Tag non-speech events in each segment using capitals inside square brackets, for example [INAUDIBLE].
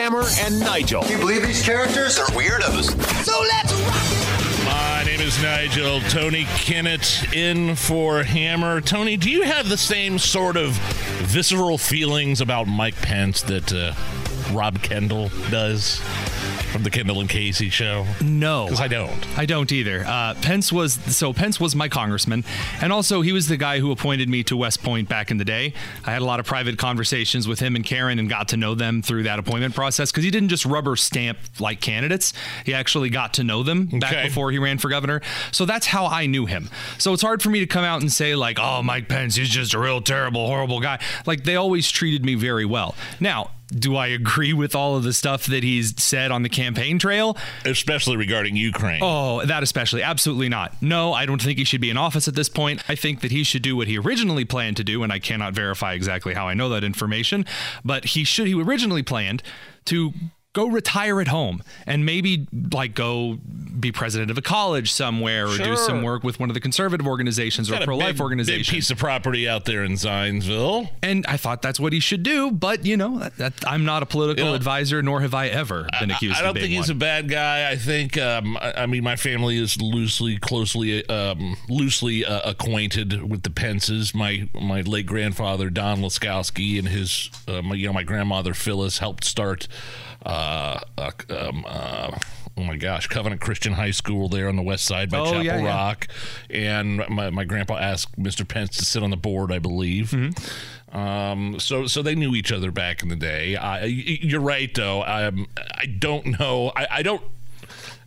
Hammer and Nigel. Can you believe these characters are weirdos? So let's rock! My name is Nigel. Tony Kinnett in for Hammer. Tony, do you have the same sort of visceral feelings about Mike Pence that uh, Rob Kendall does? From the Kendall and Casey show? No, because I don't. I don't either. Uh, Pence was so Pence was my congressman, and also he was the guy who appointed me to West Point back in the day. I had a lot of private conversations with him and Karen, and got to know them through that appointment process because he didn't just rubber stamp like candidates; he actually got to know them back okay. before he ran for governor. So that's how I knew him. So it's hard for me to come out and say like, "Oh, Mike Pence, he's just a real terrible, horrible guy." Like they always treated me very well. Now do I agree with all of the stuff that he's said on the campaign trail? Especially regarding Ukraine. Oh, that especially. Absolutely not. No, I don't think he should be in office at this point. I think that he should do what he originally planned to do, and I cannot verify exactly how I know that information, but he should, he originally planned to go retire at home and maybe like go be president of a college somewhere or sure. do some work with one of the conservative organizations or pro-life organizations. Big piece of property out there in Zionsville. And I thought that's what he should do, but you know, that, that, I'm not a political you know, advisor, nor have I ever been accused. I, I don't think he's one. a bad guy. I think, um, I, I, mean, my family is loosely, closely, um, loosely uh, acquainted with the Pences. My my late grandfather Don Laskowski and his, uh, my, you know, my grandmother Phyllis helped start uh, uh, um, uh, oh my gosh, Covenant Christian High School there on the west side by oh, Chapel yeah, Rock. Yeah. And my, my grandpa asked Mr. Pence to sit on the board, I believe. Mm-hmm. Um, so so they knew each other back in the day. I, you're right, though. I I don't know. I, I don't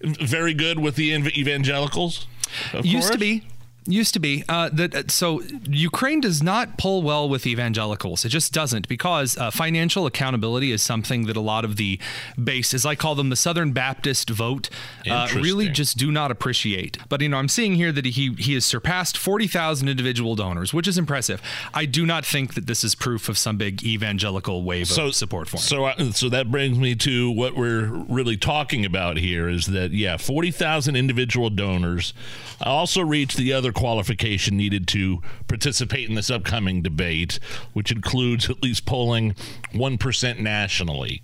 very good with the evangelicals. Used course. to be. Used to be uh, that uh, so Ukraine does not pull well with evangelicals. It just doesn't because uh, financial accountability is something that a lot of the base, as I call them, the Southern Baptist vote, uh, really just do not appreciate. But you know, I'm seeing here that he he has surpassed forty thousand individual donors, which is impressive. I do not think that this is proof of some big evangelical wave so, of support for him. So uh, so that brings me to what we're really talking about here is that yeah, forty thousand individual donors also reach the other qualification needed to participate in this upcoming debate, which includes at least polling 1% nationally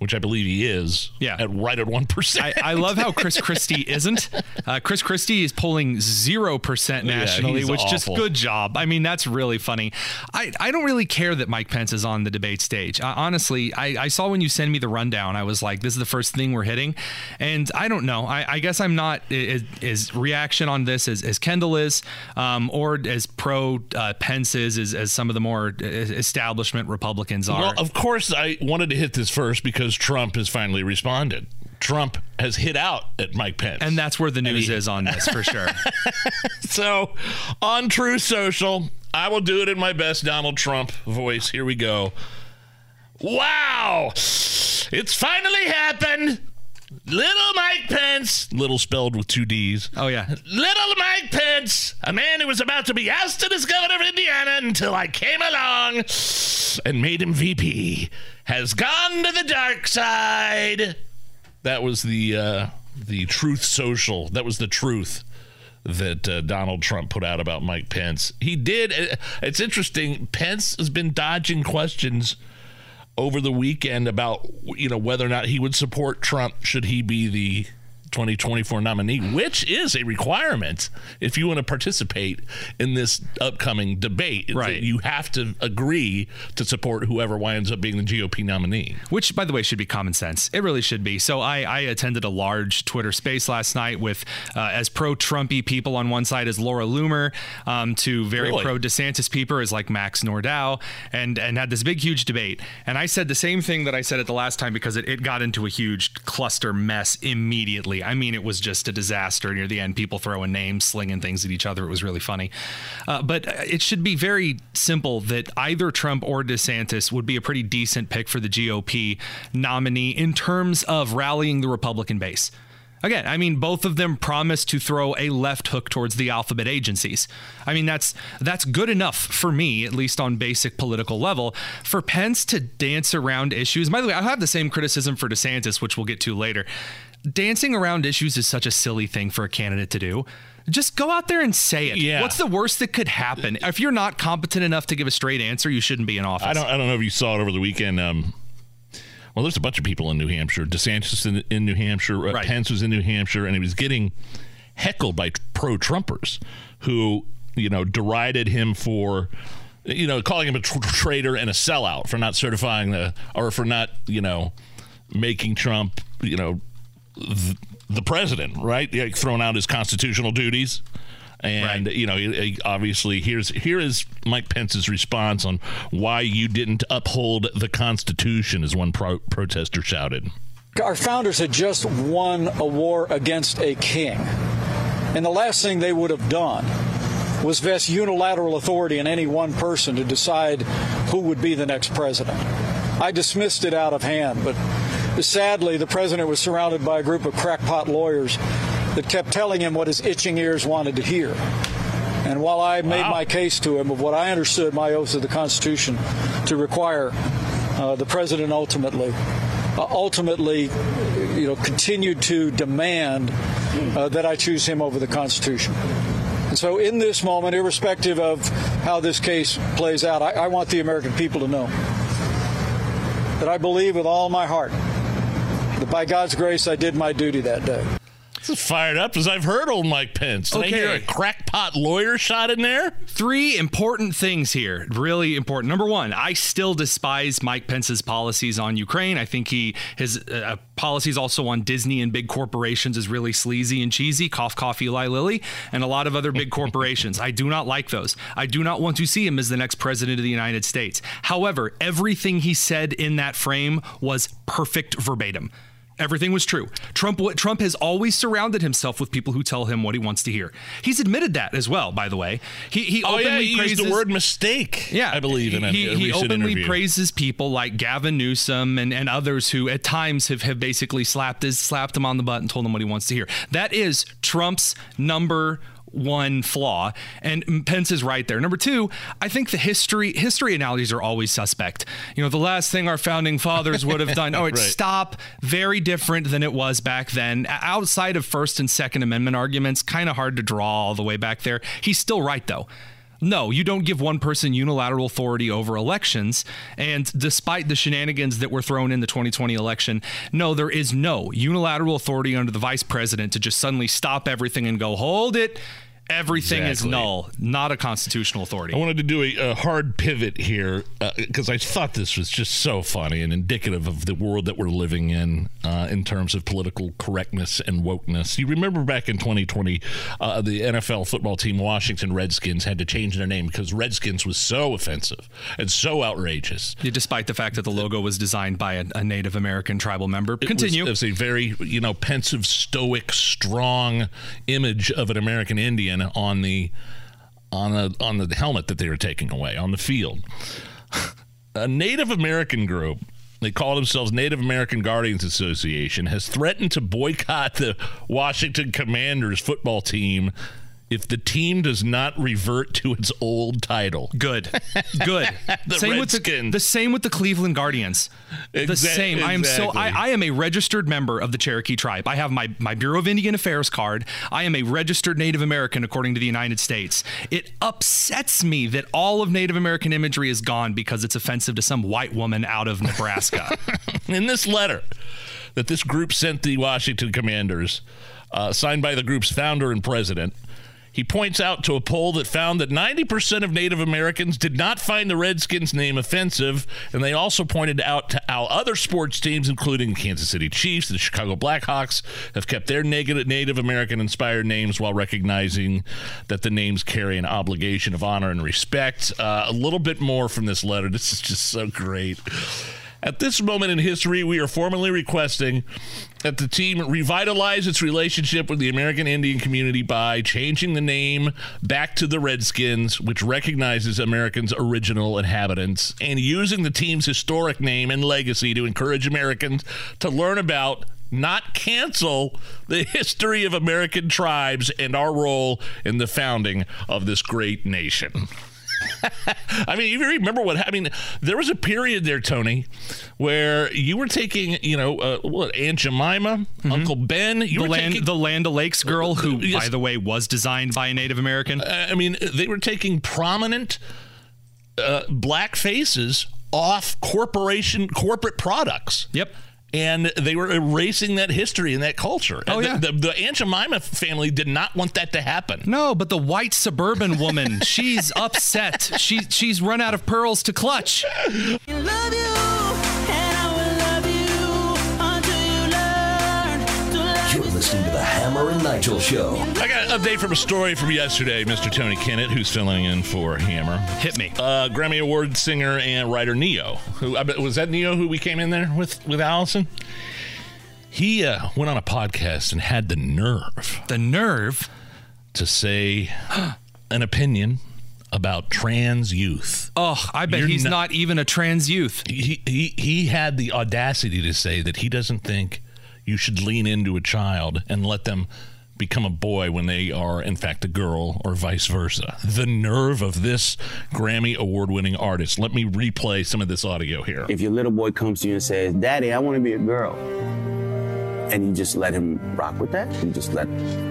which I believe he is. Yeah, at right at one percent. I, I, love how Chris Christie [LAUGHS] isn't. Uh, Chris Christie is polling zero percent nationally, yeah, which awful. just good job. I mean, that's really funny. I, I don't really care that Mike Pence is on the debate stage. Uh, honestly, I, I saw when you send me the rundown, I was like, this is the first thing we're hitting, and I don't know. I, I guess I'm not as, reaction on this as, as Kendall is, um, or as pro uh, Pence is as, as some of the more establishment Republicans are. Well, of course, I wanted to hit this first because because Trump has finally responded. Trump has hit out at Mike Pence. And that's where the news he, is on this for sure. [LAUGHS] so, on Truth Social, I will do it in my best Donald Trump voice. Here we go. Wow! It's finally happened. Little Mike Pence, little spelled with two D's. Oh, yeah. Little Mike Pence, a man who was about to be ousted as governor of Indiana until I came along and made him VP, has gone to the dark side. That was the uh, the Truth Social. That was the truth that uh, Donald Trump put out about Mike Pence. He did. Uh, it's interesting. Pence has been dodging questions over the weekend about you know whether or not he would support Trump should he be the 2024 nominee, which is a requirement if you want to participate in this upcoming debate. Right. You have to agree to support whoever winds up being the GOP nominee. Which, by the way, should be common sense. It really should be. So I, I attended a large Twitter space last night with uh, as pro Trumpy people on one side as Laura Loomer, um, to very really? pro DeSantis people as like Max Nordau, and and had this big huge debate. And I said the same thing that I said at the last time because it, it got into a huge cluster mess immediately I mean, it was just a disaster near the end. People throwing names, slinging things at each other. It was really funny. Uh, but it should be very simple that either Trump or DeSantis would be a pretty decent pick for the GOP nominee in terms of rallying the Republican base. Again, I mean, both of them promised to throw a left hook towards the alphabet agencies. I mean, that's that's good enough for me, at least on basic political level. For Pence to dance around issues. By the way, I have the same criticism for DeSantis, which we'll get to later. Dancing around issues is such a silly thing for a candidate to do. Just go out there and say it. Yeah. What's the worst that could happen? If you're not competent enough to give a straight answer, you shouldn't be in office. I don't. I don't know if you saw it over the weekend. Um, well, there's a bunch of people in New Hampshire. DeSantis in, in New Hampshire. Uh, Right. Pence was in New Hampshire, and he was getting heckled by pro-Trumpers who, you know, derided him for, you know, calling him a tr- traitor and a sellout for not certifying the, or for not, you know, making Trump, you know, the president, right? Like throwing out his constitutional duties. And Right. you know, he- he- obviously, here's here is Mike Pence's response on why you didn't uphold the Constitution, as one pro- protester shouted. Our founders had just won a war against a king. And the last thing they would have done was vest unilateral authority in any one person to decide who would be the next president. I dismissed it out of hand, but sadly, the president was surrounded by a group of crackpot lawyers that kept telling him what his itching ears wanted to hear. And while I made Wow. my case to him of what I understood my oath of the Constitution to require, uh, the president ultimately, uh, ultimately, you know, continued to demand uh, that I choose him over the Constitution. And so, in this moment, irrespective of how this case plays out, I, I want the American people to know that I believe with all my heart by God's grace I did my duty that day. This is fired up as I've heard old Mike Pence. Did I hear a crackpot lawyer shot in there? Three important things here, really important. Number one, I still despise Mike Pence's policies on Ukraine. I think he his uh, policies also on Disney and big corporations is really sleazy and cheesy. Cough, cough, Eli Lilly, and a lot of other big [LAUGHS] corporations. I do not like those. I do not want to see him as the next president of the United States. However, everything he said in that frame was perfect verbatim. Everything was true. Trump Trump has always surrounded himself with people who tell him what he wants to hear. He's admitted that as well, by the way. He he Oh openly yeah, he praises used the word mistake. yeah, I believe in he, a he openly interview. praises people like Gavin Newsom and, and others who at times have, have basically slapped his slapped him on the butt and told him what he wants to hear. That is Trump's number one flaw and Pence is right there. Number 2, I think the history history analogies are always suspect. You know, the last thing our founding fathers would have done. [LAUGHS] Oh, it's Right. stop very different than it was back then. Outside of first and second amendment arguments, kind of hard to draw all the way back there. He's still right though. No, you don't give one person unilateral authority over elections. And despite the shenanigans that were thrown in the 2020 election, no, there is no unilateral authority under the vice president to just suddenly stop everything and go, hold it. Everything is null, not a constitutional authority. I wanted to do a, a hard pivot here because I thought this was just so funny and indicative of the world that we're living in uh, in terms of political correctness and wokeness. You remember back in 2020, uh, the NFL football team Washington Redskins had to change their name because Redskins was so offensive and so outrageous. Yeah, Despite the fact that the logo was designed by a, a Native American tribal member. It was- Continue. It was, a very, you know, pensive, stoic, strong image of an American Indian on the on a, on the helmet that they were taking away on the field. a Native American group. They call themselves Native American Guardians Association has threatened to boycott the Washington Commanders football team if the team does not revert to its old title. Good, [LAUGHS] good. The same with the, the same with the Cleveland Guardians. the Exa- same. I am so. I, I am a registered member of the Cherokee tribe. I have my my Bureau of Indian Affairs card. I am a registered Native American according to the United States. It upsets me that all of Native American imagery is gone because it's offensive to some white woman out of Nebraska. [LAUGHS] in this letter that this group sent the Washington Commanders, uh, signed by the group's founder and president, he points out to a poll that found that 90% of Native Americans did not find the Redskins name offensive, and they also pointed out to how other sports teams, including the Kansas City Chiefs, and the Chicago Blackhawks, have kept their Native American inspired names while recognizing that the names carry an obligation of honor and respect. Uh, a little bit more from this letter. This is just so great. At this moment in history, we are formally requesting that the team revitalize its relationship with the American Indian community by changing the name back to the Redskins, which recognizes Americans' original inhabitants, and using the team's historic name and legacy to encourage Americans to learn about not cancel the history of American tribes and our role in the founding of this great nation. [LAUGHS] I mean, you remember what? I mean, there was a period there, Tony, where you were taking, you know, uh, what Aunt Jemima, Uncle Ben. You Mm-hmm. the were land, taking, the Land O'Lakes girl, who, Yes. by the way, was designed by a Native American. uh, I mean, they were taking prominent uh, black faces off corporation corporate products. Yep. And they were erasing that history and that culture. Oh, yeah. The, the, the Aunt Jemima family did not want that to happen. No, but the white suburban woman, [LAUGHS] she's upset. She she's run out of pearls to clutch. Listening to the Hammer and Nigel Show. I got an update from a story from yesterday, Mr. Tony Kinnett, who's filling in for Hammer. Hit me. Uh, Grammy Award singer and writer Ne-Yo. Who was that Ne-Yo who we came in there with with Allison? He uh, went on a podcast and had the nerve The nerve. to say [GASPS] an opinion about trans youth. Oh, I bet You're he's not- not even a trans youth. He, he he had the audacity to say that he doesn't think you should lean into a child and let them become a boy when they are in fact a girl or vice versa. The nerve of this Grammy award winning artist. Let me replay some of this audio here. If your little boy comes to you and says, Daddy, I want to be a girl, and you just let him rock with that, you just let,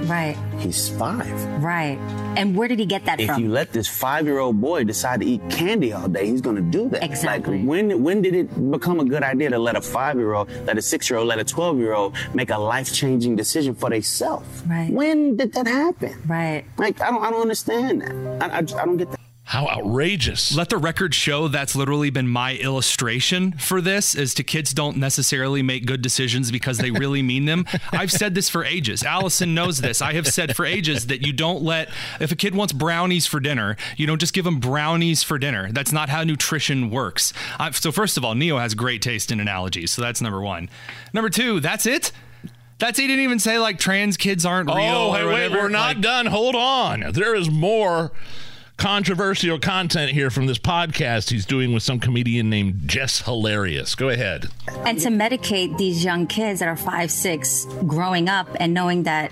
Right, he's five. right. And where did he get that If from? you let this five year old boy decide to eat candy all day, he's going to do that. Exactly. Like, when, when did it become a good idea to let a five year old, let a six year old, let a 12 year old make a life changing decision for themselves? Right. When did that happen? right. Like, I don't, I don't understand that. I, I, I don't get that. How outrageous. Let the record show that's literally been my illustration for this is to kids don't necessarily make good decisions because they really mean them. [LAUGHS] I've said this for ages. Allison knows this. I have said for ages that you don't let if a kid wants brownies for dinner, you don't just give them brownies for dinner. That's not how nutrition works. Uh, so first of all, Ne-Yo has great taste in analogies, so that's number 1. Number 2, that's it. That's he didn't even say like trans kids aren't real. Oh, hey, wait, we're not Like, done. Hold on. There is more controversial content here from this podcast he's doing with some comedian named Jess Hilarious. Go ahead. And to medicate these young kids that are five, six, growing up and knowing that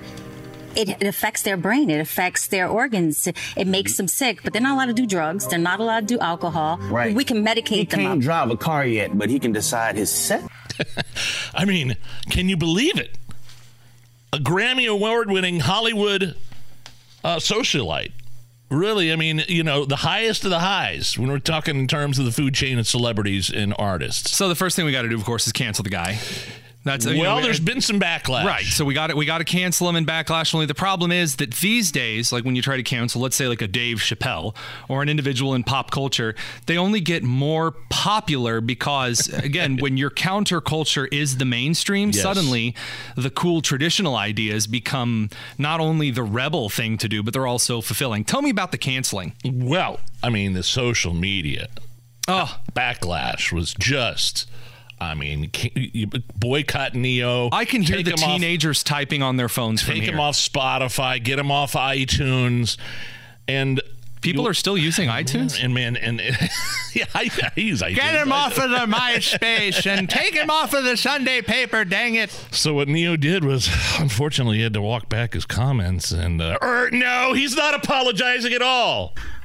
it, it affects their brain, it affects their organs, it makes them sick. But they're not allowed to do drugs. They're not allowed to do alcohol. Right. We can medicate He them can't up. drive a car yet, but he can decide his sex. [LAUGHS] I mean, can you believe it? A Grammy award winning Hollywood uh, socialite. Really, I mean, you know, the highest of the highs when we're talking in terms of the food chain of celebrities and artists. So the first thing we got to do, of course, is cancel the guy. That's you know, well, there's been some backlash. Right. So we got it. We got to cancel them and backlash. Only the problem is that these days, like when you try to cancel, let's say like a Dave Chappelle or an individual in pop culture, they only get more popular because, [LAUGHS] again, when your counterculture is the mainstream, Yes. suddenly the cool traditional ideas become not only the rebel thing to do, but they're also fulfilling. Tell me about the canceling. Well, I mean, the social media Oh, backlash was just. I mean, boycott Ne-Yo. I can hear the him off- teenagers typing on their phones take him off Spotify, get him off iTunes, and People you- are still using iTunes. And man, and [LAUGHS] yeah, I, I use iTunes. Get him off of the MySpace and take him off of the Sunday paper, dang it. So what Ne-Yo did was, [SIGHS] unfortunately, he had to walk back his comments, and uh, er, no, he's not apologizing at all.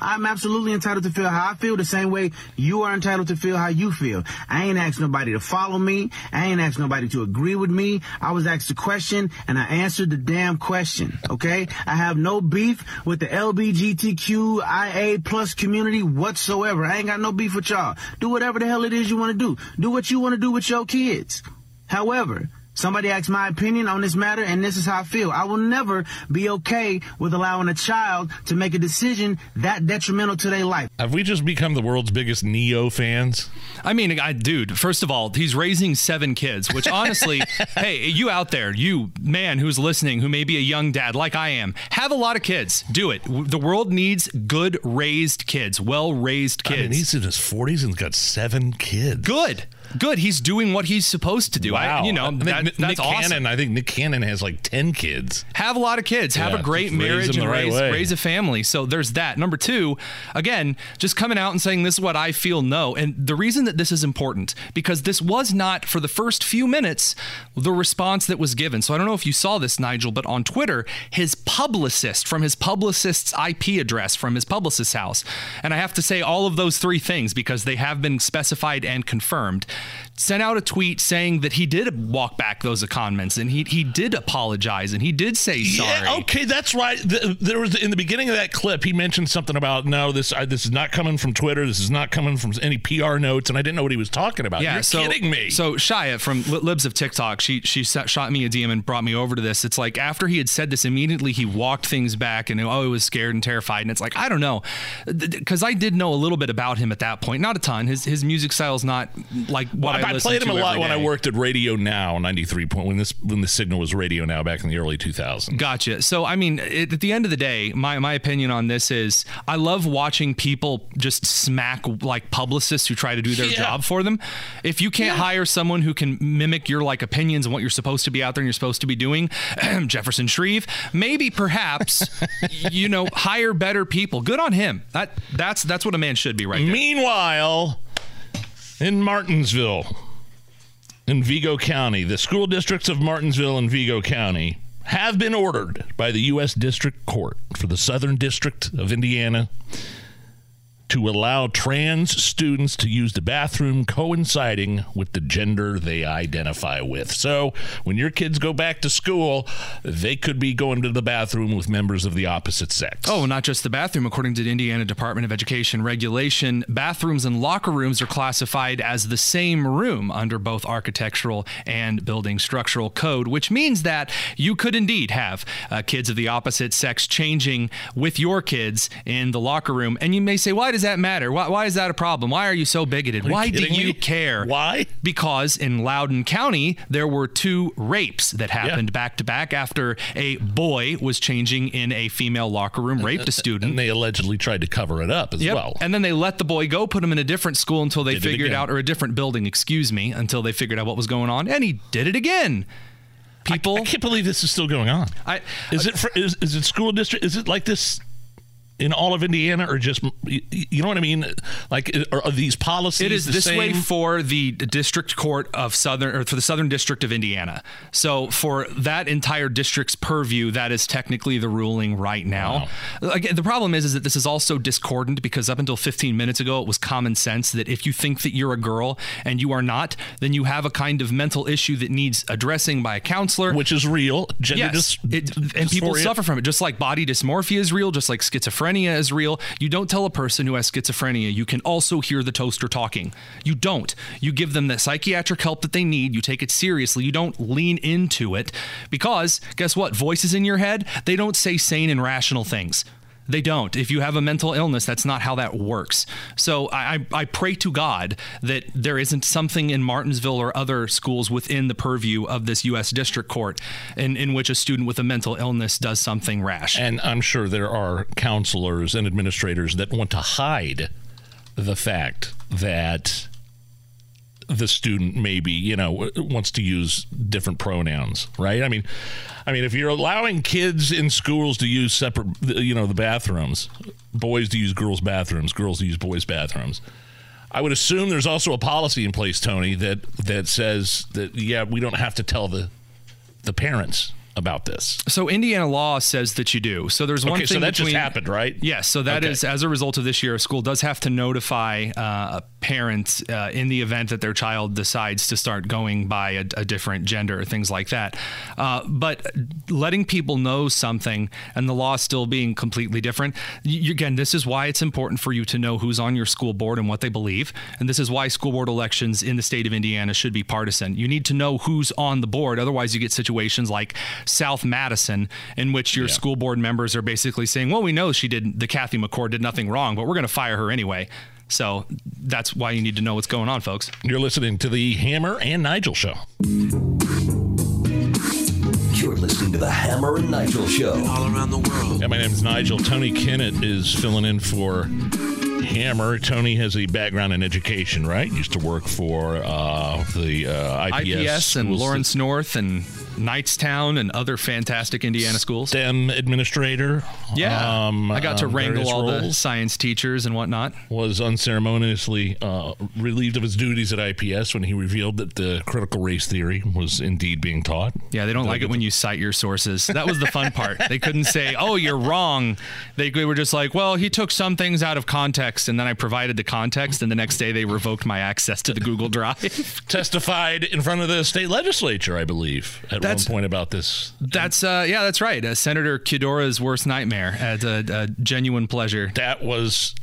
I'm absolutely entitled to feel how I feel the same way you are entitled to feel how you feel. I ain't asked nobody to follow me. I ain't asked nobody to agree with me. I was asked a question and I answered the damn question. Okay? I have no beef with the LBGTQIA plus community whatsoever. I ain't got no beef with y'all. Do whatever the hell it is you want to do. Do what you want to do with your kids. However, Somebody asked my opinion on this matter, and this is how I feel. I will never be okay with allowing a child to make a decision that detrimental to their life. Have we just become the world's biggest Ne-Yo fans? I mean, I, dude, first of all, he's raising seven kids, which [LAUGHS] honestly, hey, you out there, you man who's listening, who may be a young dad like I am, have a lot of kids. Do it. The world needs good raised kids, well raised kids. I mean, he's in his 40s and got seven kids. good. Good. He's doing what he's supposed to do. Wow. I, you know, I think that- Nick that's awesome. Cannon, I think Nick Cannon has like 10 kids. have a lot of kids, have Yeah, a great just raise marriage, and right raise, way. raise a family. So there's that. Number two, again, just coming out and saying this is what I feel. No, and the reason that this is important because this was not for the first few minutes the response that was given. So I don't know if you saw this, Nigel, but on Twitter, his publicist from his publicist's IP address from his publicist's house, and I have to say all of those three things because they have been specified and confirmed. Sent out a tweet saying that he did walk back those comments and he he did apologize and he did say sorry. Yeah, okay, that's right. Th- There was in the beginning of that clip, he mentioned something about no, this I, this is not coming from Twitter. This is not coming from any PR notes, and I didn't know what he was talking about. You're so, kidding me. So Chaya from Libs of TikTok, she she shot me a DM and brought me over to this. It's like after he had said this, immediately he walked things back and oh, he was scared and terrified. And it's like I don't know, because I did know a little bit about him at that point, not a ton. His his music style is not like what I, I, played him a lot when I worked at Radio Now 93 point when this when the signal was Radio Now back in the early 2000s. Gotcha. So, I mean, it, at the end of the day, my, my opinion on this is I love watching people just smack like publicists who try to do their Yeah. job for them. If you can't hire someone who can mimic your like opinions and what you're supposed to be out there and you're supposed to be doing, [CLEARS THROAT] Jefferson Shreve, maybe perhaps, [LAUGHS] you know, hire better people. Good on him. That that's that's what a man should be right there. Meanwhile, in Martinsville, in Vigo County, the school districts of Martinsville and Vigo County have been ordered by the U.S. District Court for the Southern District of Indiana to allow trans students to use the bathroom coinciding with the gender they identify with. So when your kids go back to school, they could be going to the bathroom with members of the opposite sex. Oh, not just the bathroom. According to the Indiana Department of Education regulation, bathrooms and locker rooms are classified as the same room under both architectural and building structural code, which means that you could indeed have uh, kids of the opposite sex changing with your kids in the locker room. And you may say, why does that matter? Why, why is that a problem? Why are you so bigoted? Why do you me? care? Why? Because in Loudoun County, there were two rapes that happened back to back after a boy was changing in a female locker room, raped a student. And they allegedly tried to cover it up as Yep. well. And then they let the boy go, put him in a different school until they figured out, or a different building, excuse me, until they figured out what was going on. And he did it again. People, I can't believe this is still going on. I- is it for, is, is it school district? Is it like this in all of Indiana, or just you know what I mean? Like, are, are these policies? It is this way for the district court of southern or for the southern district of Indiana. So for that entire district's purview, that is technically the ruling right now. Again, the problem is is that this is also discordant because up until 15 minutes ago, it was common sense that if you think that you're a girl and you are not, then you have a kind of mental issue that needs addressing by a counselor. which is real. Gender Yes, dys- it, and people suffer from it. Just like body dysmorphia is real, just like schizophrenia is real. You don't tell a person who has schizophrenia you can also hear the toaster talking. You don't. You give them the psychiatric help that they need. You take it seriously. You don't lean into it because guess what? Voices in your head they don't say sane and rational things. They don't. If you have a mental illness, that's not how that works. So I, I, pray to God that there isn't something in Martinsville or other schools within the purview of this U.S. District Court in, in which a student with a mental illness does something rash. And I'm sure there are counselors and administrators that want to hide the fact that the student maybe you know wants to use different pronouns right? I mean i mean if you're allowing kids in schools to use separate you know the bathrooms boys to use girls bathrooms girls to use boys bathrooms i would assume there's also a policy in place tony that that says that yeah we don't have to tell the the parents about this? So Indiana law says that you do. So there's one Okay, thing so that just happened, right? Yes. So that is Okay. as a result of this year, a school does have to notify uh, parents uh, in the event that their child decides to start going by a, a different gender or things like that. Uh, but letting people know something and the law still being completely different. You, again, this is why it's important for you to know who's on your school board and what they believe. And this is why school board elections in the state of Indiana should be partisan. You need to know who's on the board. Otherwise, you get situations like South Madison, in which your school board members are basically saying, well, we know she did, the Kathy McCord did nothing wrong, but we're going to fire her anyway. So that's why you need to know what's going on, folks. You're listening to the Hammer and Nigel show. You're listening to the Hammer and Nigel Show. All around the world. Yeah, my name is Nigel. Tony Kinnett is filling in for Hammer. Tony has a background in education, right? Used to work for uh, the uh, IPS, IPS and schools. Lawrence North and Knightstown and other fantastic Indiana schools. STEM administrator. Yeah. Um, I got to um, wrangle all the science teachers and whatnot. was unceremoniously uh, relieved of his duties at IPS when he revealed that the critical race theory was indeed being taught. Yeah, they don't like it when you cite your sources. That was the fun [LAUGHS] part. They couldn't say, "Oh, you're wrong." They were just like, "Well, he took some things out of context," and then I provided the context, and the next day they revoked my access to the Google Drive. [LAUGHS] Testified in front of the state legislature, I believe, at That's- one point about this. That's uh, yeah, that's right. Uh, Senator Qaddoura's worst nightmare. It's a, a genuine pleasure. That was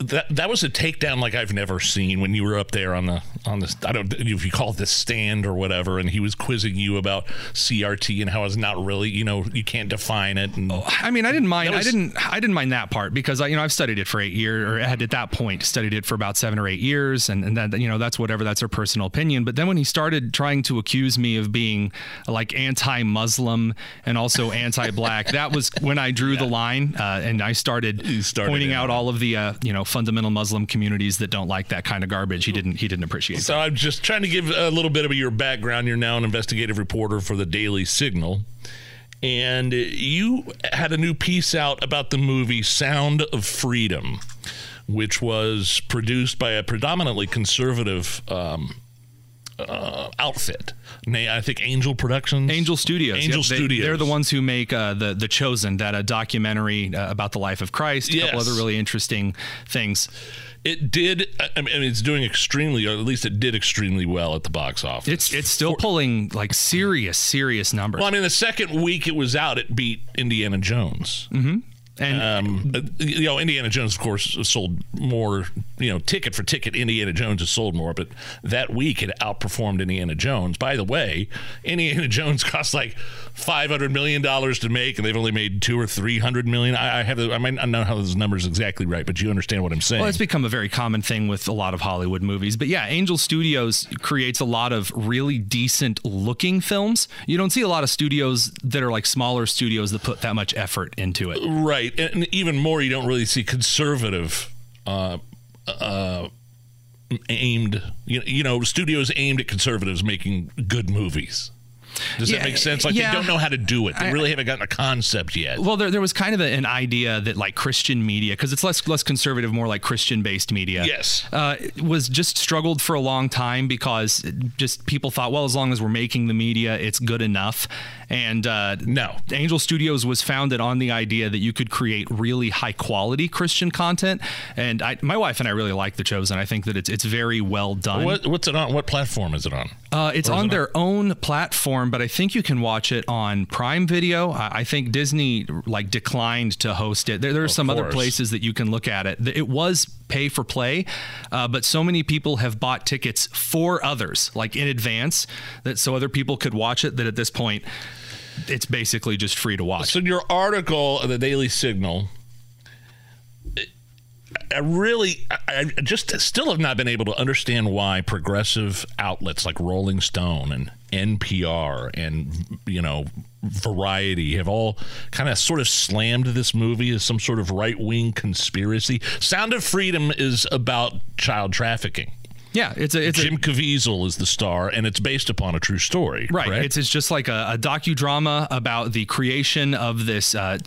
that that was a takedown like I've never seen when you were up there on the on the I don't if you call it the stand or whatever, and he was quizzing you about CRT and how it's not really you know you can't define it. And I mean, I didn't mind. Was- I didn't. I didn't mind that part because I, you know, I've studied it for eight years, or had at that point studied it for about seven or eight years, and and that you know that's whatever. That's their personal opinion. But then when he started trying to accuse me of being like anti-Muslim and also [LAUGHS] anti-black, that was when I drew the line, uh, and I started, started pointing out all of the uh, you know fundamental Muslim communities that don't like that kind of garbage. He didn't. He didn't appreciate. So I'm just trying to give a little bit of your background. You're now an investigative reporter for the Daily Signal. And you had a new piece out about the movie Sound of Freedom, which was produced by a predominantly conservative um, uh, outfit. I think Angel Productions. Angel Studios. Angel Yep, they- Studios. They're the ones who make uh, the the Chosen, that a documentary uh, about the life of Christ. A couple other really interesting things. It did. I mean, it's doing extremely, or at least it did extremely well at the box office. It's it's still pulling like serious serious numbers. Well, I mean, the second week it was out, it beat Indiana Jones. Mm-hmm. And Um, you know, Indiana Jones, of course, sold more. You know, ticket for ticket, Indiana Jones has sold more, but that week it outperformed Indiana Jones. By the way, Indiana [LAUGHS] Jones cost like five hundred million dollars to make, and they've only made two or three hundred million. I, I have, the, I might not know how those numbers exactly right, but you understand what I'm saying. Well, it's become a very common thing with a lot of Hollywood movies. But yeah, Angel Studios creates a lot of really decent looking films. You don't see a lot of studios that are like smaller studios that put that much effort into it. Right, and even more, you don't really see conservative uh, uh, aimed. You, you know, studios aimed at conservatives making good movies. Does Yeah, that make sense? Like yeah. they don't know how to do it. They I- really haven't gotten a concept yet. Well, there, there was kind of a, an idea that like Christian media, because it's less less conservative, more like Christian based media. Yes. uh, was just struggled for a long time because just people thought, well, as long as we're making the media, it's good enough. And uh, no, Angel Studios was founded on the idea that you could create really high quality Christian content. And I, my wife and I really like The Chosen. I think that it's it's very well done. What, what's it on? What platform is it on? Uh, it's on it their own platform, but I think you can watch it on Prime Video. I, I think Disney like declined to host it. There, there are Of some other places that you can look at it. It was pay for play, uh, but so many people have bought tickets for others, like in advance, that so other people could watch it. That at this point, it's basically just free to watch. So your article, the Daily Signal, I really, I just still have not been able to understand why progressive outlets like Rolling Stone and NPR and you know Variety have all kind of sort of slammed this movie as some sort of right wing conspiracy. Sound of Freedom is about child trafficking. Yeah, it's a it's Jim a Caviezel is the star, and it's based upon a true story. right. correct? It's it's just like a, a docudrama about the creation of this. Uh,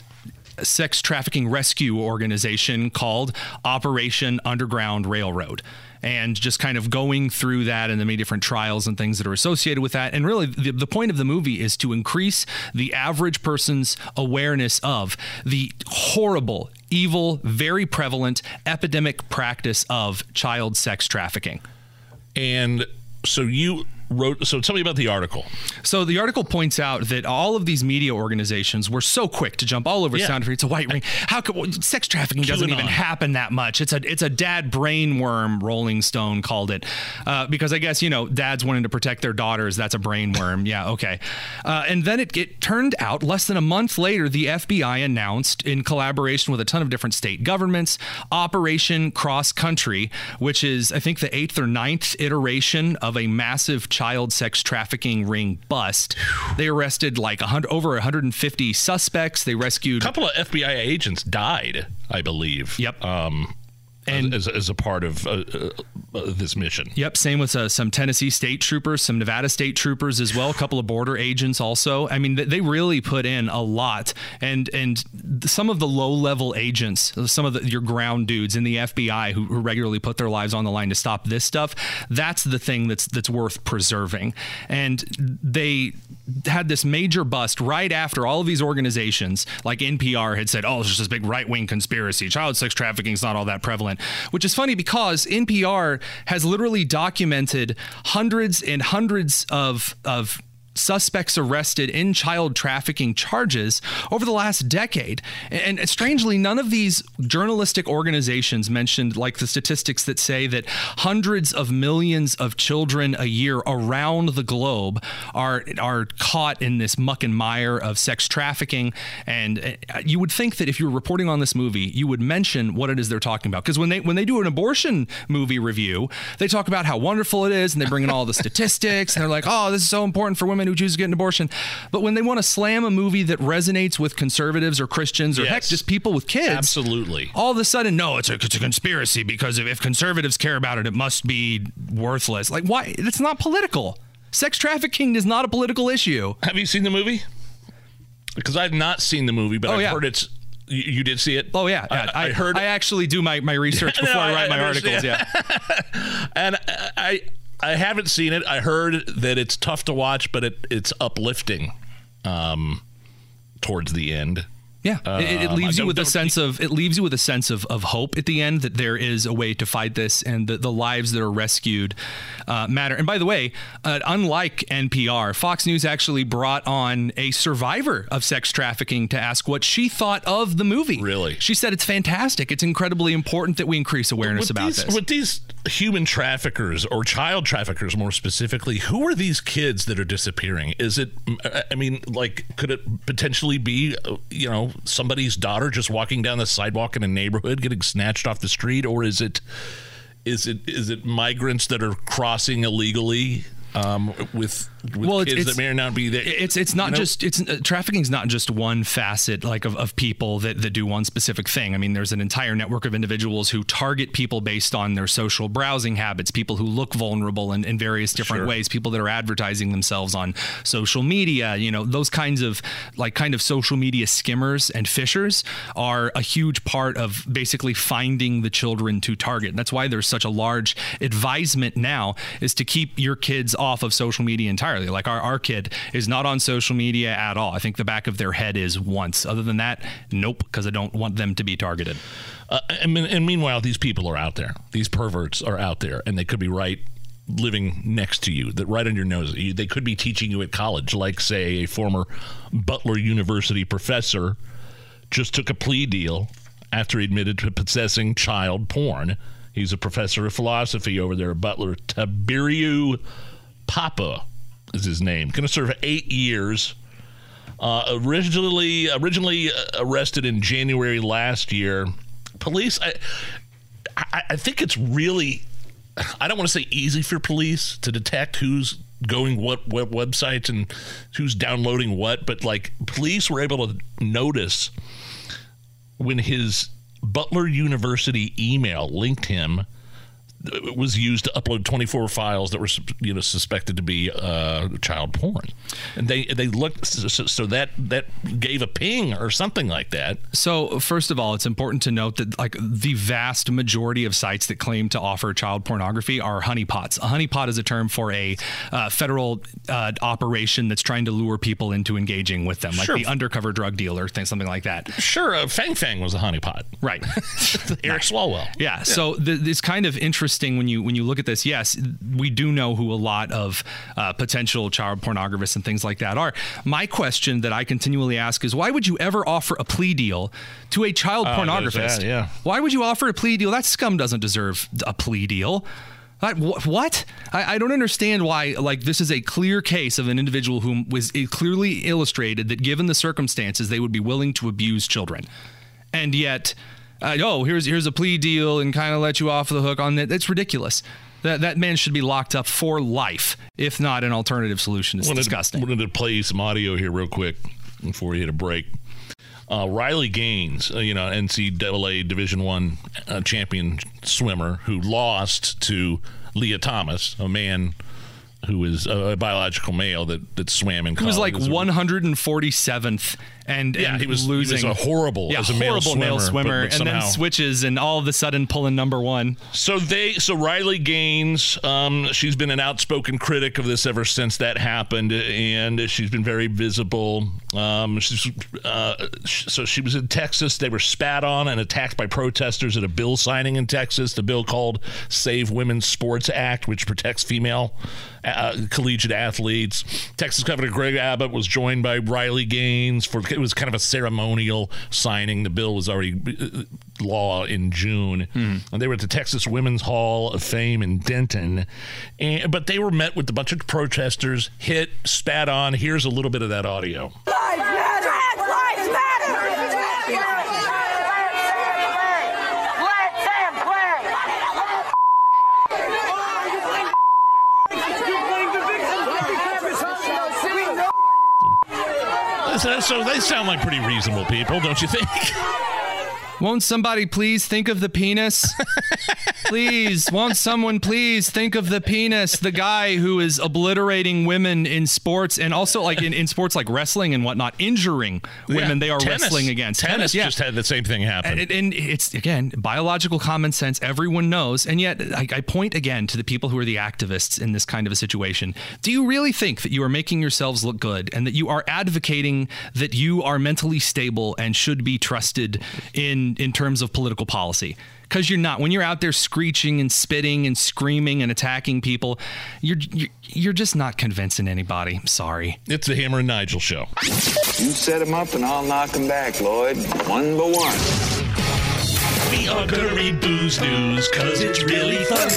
sex trafficking rescue organization called Operation Underground Railroad. And just kind of going through that and the many different trials and things that are associated with that. And really, the, the point of the movie is to increase the average person's awareness of the horrible, evil, very prevalent epidemic practice of child sex trafficking. And so you wrote. So tell me about the article. So the article points out that all of these media organizations were so quick to jump all over Yeah. Sound Free. It's a white ring. How could well, sex trafficking doesn't even happen that much? It's a it's a dad brain worm. Rolling Stone called it uh, because I guess you know dads wanting to protect their daughters. That's a brain worm. [LAUGHS] yeah, okay. Uh, and then it, it turned out less than a month later, the FBI announced in collaboration with a ton of different state governments, Operation Cross Country, which is I think the eighth or ninth iteration of a massive child sex trafficking ring bust. They arrested like a hundred over 150 suspects. They rescued A couple of FBI agents died, I believe. Yep. Um, And- as, as a part of uh, uh, uh, this mission. Yep, same with uh, some Tennessee state troopers, some Nevada state troopers as well, a couple of border agents also. I mean, they really put in a lot, and and some of the low level agents, some of the, your ground dudes in the FBI who, who regularly put their lives on the line to stop this stuff. That's the thing that's that's worth preserving, and they had this major bust right after all of these organizations like NPR had said, "Oh, it's just this big right-wing conspiracy. Child sex trafficking is not all that prevalent." Which is funny because NPR has literally documented hundreds and hundreds of of suspects arrested in child trafficking charges over the last decade. And, strangely, none of these journalistic organizations mentioned like the statistics that say that hundreds of millions of children a year around the globe are are caught in this muck and mire of sex trafficking. And uh, you would think that if you were reporting on this movie, you would mention what it is they're talking about. Because when they when they do an abortion movie review, they talk about how wonderful it is, and they bring in all the statistics, and they're like, "Oh, this is so important for women who choose to get an abortion." But when they want to slam a movie that resonates with conservatives or Christians or heck, just people with kids, Absolutely. all of a sudden, no, it's a, it's a conspiracy because if, if conservatives care about it, it must be worthless. Like, why? It's not political. Sex trafficking is not a political issue. Have you seen the movie? Because I've not seen the movie, but Oh, I've yeah. heard it's. You, did see it? Oh yeah, yeah. I, I heard. I actually do my, my research [LAUGHS] No, before I I write my articles. Yeah. [LAUGHS] and I I haven't seen it. I heard that it's tough to watch, but it it's uplifting. Um, towards the end. Yeah, it, it Um, leaves you with a sense of it leaves you with a sense of, of hope at the end that there is a way to fight this and the, the lives that are rescued uh, matter. And by the way, uh, unlike NPR, Fox News actually brought on a survivor of sex trafficking to ask what she thought of the movie. Really? she said it's fantastic. It's incredibly important that we increase awareness with about these, this. With these human traffickers or child traffickers, more specifically, who are these kids that are disappearing? Is it? I mean, like, could it potentially be, you know, somebody's daughter just walking down the sidewalk in a neighborhood getting snatched off the street, or is it? Is it is it migrants that are crossing illegally um, with with Well, kids it's- that may or not be there? It's it's not You know? just it's uh, trafficking is not just one facet like of, of people that, that do one specific thing. I mean, there's an entire network of individuals who target people based on their social browsing habits, people who look vulnerable in, in various different Sure. ways, people that are advertising themselves on social media. You know, those kinds of like kind of social media skimmers and fishers are a huge part of basically finding the children to target. And that's why there's such a large advisement now is to keep your kids off of social media entirely. Like our, our kid is not on social media at all. I think the back of their head is once. Other than that, nope, because I don't want them to be targeted. Uh, and, and meanwhile, these people are out there. These perverts are out there, and they could be right living next to you, that right on your nose. They could be teaching you at college, like say a former Butler University professor just took a plea deal after he admitted to possessing child porn. He's a professor of philosophy over there at Butler. Tiberiu Popa is his name. Going to serve eight years. Uh, originally, originally uh, arrested in January last year. Police, I, I, I think it's really, I don't want to say easy for police to detect who's going what what websites and who's downloading what, but like police were able to notice when his Butler University email linked him was used to upload 24 files that were you know suspected to be uh, child porn, and they they looked so, so that that gave a ping or something like that. So, first of all, it's important to note that like the vast majority of sites that claim to offer child pornography are honeypots. A honeypot is a term for a uh, federal uh, operation that's trying to lure people into engaging with them, like Sure. the undercover drug dealer thing, something like that. Sure, uh, Fang Fang was a honeypot. Right. [LAUGHS] Eric Swalwell. Yeah. So th- it's kind of interesting when you when you look at this. Yes, we do know who a lot of uh, potential child pornographers and things like that are. My question that I continually ask is, why would you ever offer a plea deal to a child Oh, pornographist? that, yeah. Why would you offer a plea deal? That scum doesn't deserve a plea deal. That, what? I, I don't understand why. Like this is a clear case of an individual who was clearly illustrated that, given the circumstances, they would be willing to abuse children, and yet, uh, oh, here's here's a plea deal and kind of let you off the hook on that. That's ridiculous. That that man should be locked up for life, if not an alternative solution. It's wanted, disgusting. wanted to play some audio here real quick before we hit a break. Uh, Riley Gaines, uh, you know, NCAA Division One uh, champion swimmer who lost to Lia Thomas, a man who is a, biological male that, that swam in He was like 147th, and Yeah, and he was- losing. he was losing. a horrible yeah, as a male horrible male swimmer, swimmer, but- but and then switches, and all of a sudden pulling number one. So they, so Riley Gaines, um, she's been an outspoken critic of this ever since that happened, and she's been very visible. Um, she's, uh, so she was in Texas. They were spat on and attacked by protesters at a bill signing in Texas. The bill called "Save Women's Sports Act," which protects female uh, collegiate athletes. Texas Governor Greg Abbott was joined by Riley Gaines for it was kind of a ceremonial signing. The bill was already law in June, and they were at the Texas Women's Hall of Fame in Denton. And, but they were met with a bunch of protesters, hit, spat on. Here's a little bit of that audio. Lives matter. Trans lives matter. Let them play. So, so they sound like pretty reasonable people, don't you think? [LAUGHS] Won't somebody please think of the penis? [LAUGHS] please, won't someone please think of the penis? The guy who is obliterating women in sports and also like in, in sports like wrestling and whatnot, injuring women they are Tennis. wrestling against. Tennis, yeah. just had the same thing happen. And, and it's again biological common sense. Everyone knows, and yet I, I point again to the people who are the activists in this kind of a situation. Do you really think that you are making yourselves look good, and that you are advocating that you are mentally stable and should be trusted in in terms of political policy? Because you're not. When you're out there screeching and spitting and screaming and attacking people, you're you're, you're just not convincing anybody. I'm sorry. It's the Hammer and Nigel show. You set him up and I'll knock him back, Lloyd. One by one. We are gonna read booze news because it's really fun.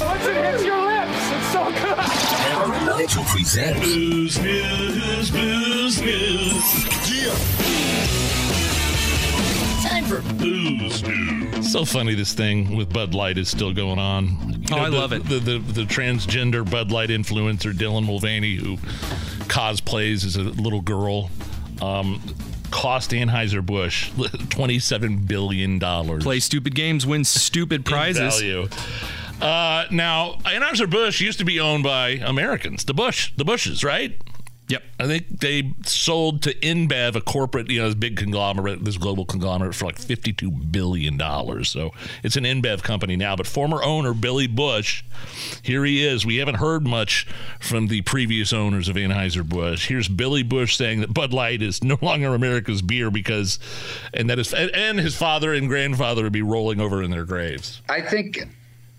Once it hits your lips, it's so good. Hammer and Nigel presents Booze news, booze news. Time for booze news. So funny this thing with Bud Light is still going on. Oh, I the, love it. The, the the transgender Bud Light influencer Dylan Mulvaney, who cosplays as a little girl, um, cost Anheuser Busch [LAUGHS] twenty seven billion dollars. Play stupid games, win stupid prizes. value. Uh, now, Anheuser Busch used to be owned by Americans, the Bush, the Bushes, right? Yep. I think they sold to InBev, a corporate, you know, this big conglomerate, this global conglomerate, for like fifty-two billion dollars. So it's an InBev company now. But former owner Billy Busch, here he is. We haven't heard much from the previous owners of Anheuser Busch. Here's Billy Busch saying that Bud Light is no longer America's beer because, and that is, and his father and grandfather would be rolling over in their graves. I think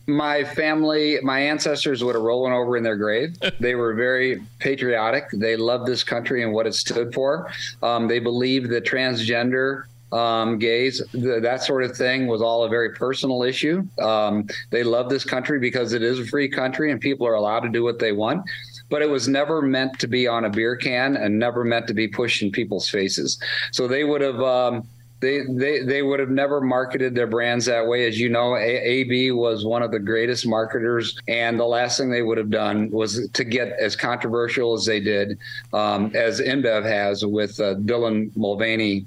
my family, my ancestors would have rolling over in their grave. [LAUGHS] they were very patriotic. They loved this country and what it stood for. Um, they believed that transgender. Um, gays, th- that sort of thing was all a very personal issue. Um, they love this country because it is a free country and people are allowed to do what they want. But it was never meant to be on a beer can and never meant to be pushed in people's faces. So they would have um, they they they would have never marketed their brands that way. As you know, AB was one of the greatest marketers, and the last thing they would have done was to get as controversial as they did, um, as InBev has with uh, Dylan Mulvaney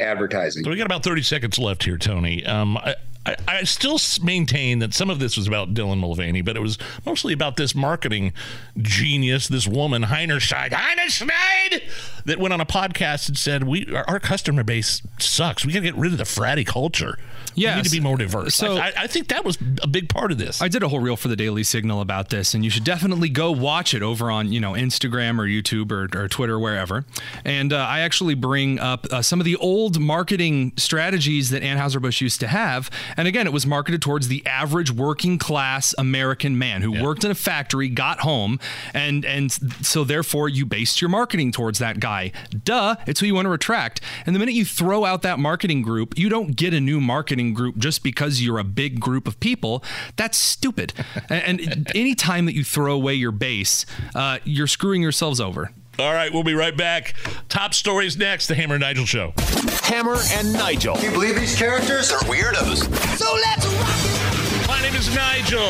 advertising. So we got about 30 seconds left here, Tony. Um, I, I, I still maintain that some of this was about Dylan Mulvaney, but it was mostly about this marketing genius, this woman, Heinerscheid, Heiner Scheid, that went on a podcast and said, "We our, our customer base sucks. We got to get rid of the fratty culture. we need to be more diverse." So- I, I think that was a big part of this. I did a whole reel for the Daily Signal about this, and you should definitely go watch it over on you know Instagram or YouTube or, or Twitter, wherever. And uh, I actually bring up uh, some of the old marketing strategies that Anheuser Busch used to have. And again, it was marketed towards the average working class American man who worked in a factory, got home, and and so therefore you based your marketing towards that guy. Duh, it's who you want to attract. And the minute you throw out that marketing group, you don't get a new marketing group just because you're a big group of people. That's stupid. [LAUGHS] and, and any time that you throw away your base, uh, you're screwing yourselves over. All right, we'll be right back. Top stories next. The Hammer and Nigel Show. Hammer and Nigel. Can you believe these characters are weirdos? So let's rock My name is Nigel.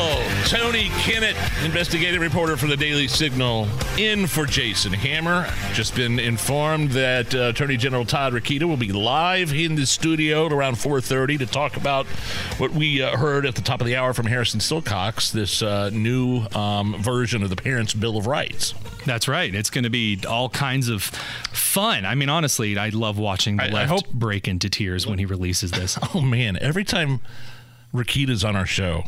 Tony Kinnett, investigative reporter for the Daily Signal, in for Jason Hammer. Just been informed that uh, Attorney General Todd Rokita will be live in the studio at around 4:30 to talk about what we uh, heard at the top of the hour from Harrison Silcox, this uh, new um, version of the Parents' Bill of Rights. That's right. It's going to be all kinds of fun. I mean, honestly, I love watching the I- I left hope- break into tears when he releases this. [LAUGHS] Oh man, every time Rokita's on our show,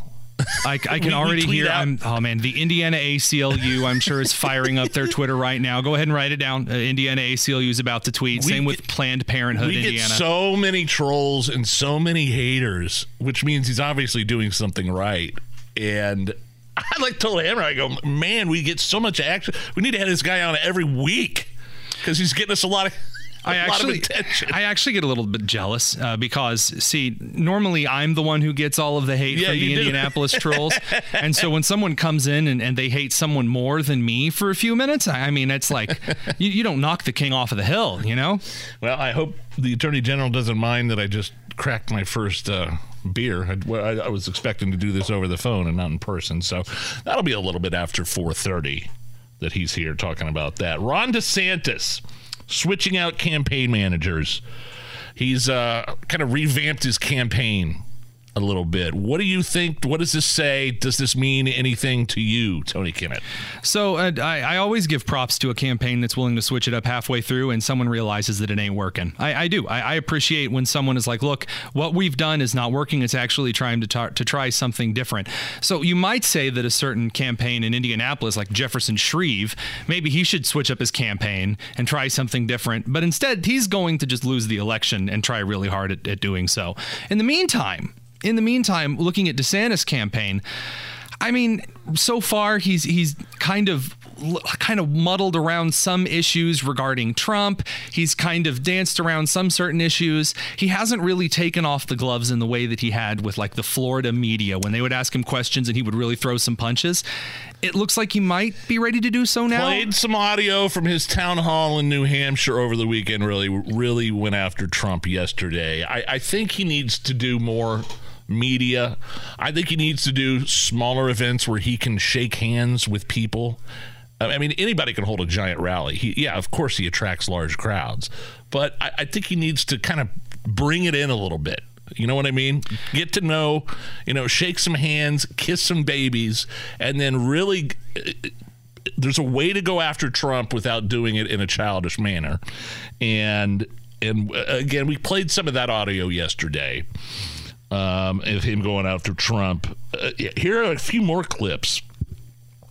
I, I can [LAUGHS] we already tweet hear. oh man, the Indiana ACLU. I'm sure is firing up their Twitter right now. Go ahead and write it down. Uh, Indiana ACLU is about to tweet. We Same with Planned Parenthood we Indiana. get so many trolls and so many haters, which means he's obviously doing something right. And [LAUGHS] I like told Hammer, I go, man, we get so much action. We need to have this guy on every week because he's getting us a lot of. I [LAUGHS] actually. I actually get a little bit jealous uh, because, see, normally I'm the one who gets all of the hate Yeah, from the. Indianapolis [LAUGHS] trolls, and so when someone comes in and, and they hate someone more than me for a few minutes, I I mean, it's like [LAUGHS] you, you don't knock the king off of the hill, you know? Well, I hope the attorney general doesn't mind that I just cracked my first uh, beer. I, I was expecting to do this over the phone and not in person, so that'll be a little bit after 4:30 that he's here talking about that. Ron DeSantis switching out campaign managers. He's uh, kind of revamped his campaign a little bit. What do you think? What does this say? Does this mean anything to you, Tony Kinnett? So uh, I, I always give props to a campaign that's willing to switch it up halfway through and someone realizes that it ain't working. I, I do. I, I appreciate when someone is like, look, what we've done is not working. It's actually trying to, tar- to try something different. So you might say that a certain campaign in Indianapolis, like Jefferson Shreve, maybe he should switch up his campaign and try something different. But instead, he's going to just lose the election and try really hard at, at doing so. In the meantime, in the meantime, looking at DeSantis' campaign, I mean, so far he's he's kind of kind of muddled around some issues regarding Trump. He's kind of danced around some certain issues. He hasn't really taken off the gloves in the way that he had with like the Florida media when they would ask him questions and he would really throw some punches. It looks like he might be ready to do so now. Played some audio from his town hall in New Hampshire over the weekend. Really, really went after Trump yesterday. I, I think he needs to do more media. I think he needs to do smaller events where he can shake hands with people. I mean, anybody can hold a giant rally. He, yeah, of course, he attracts large crowds, but I, I think he needs to kind of bring it in a little bit. You know what I mean? Get to know, you know, shake some hands, kiss some babies, and then really there's a way to go after Trump without doing it in a childish manner. And and uh, again, we played some of that audio yesterday um, of him going after Trump. Uh, here are a few more clips.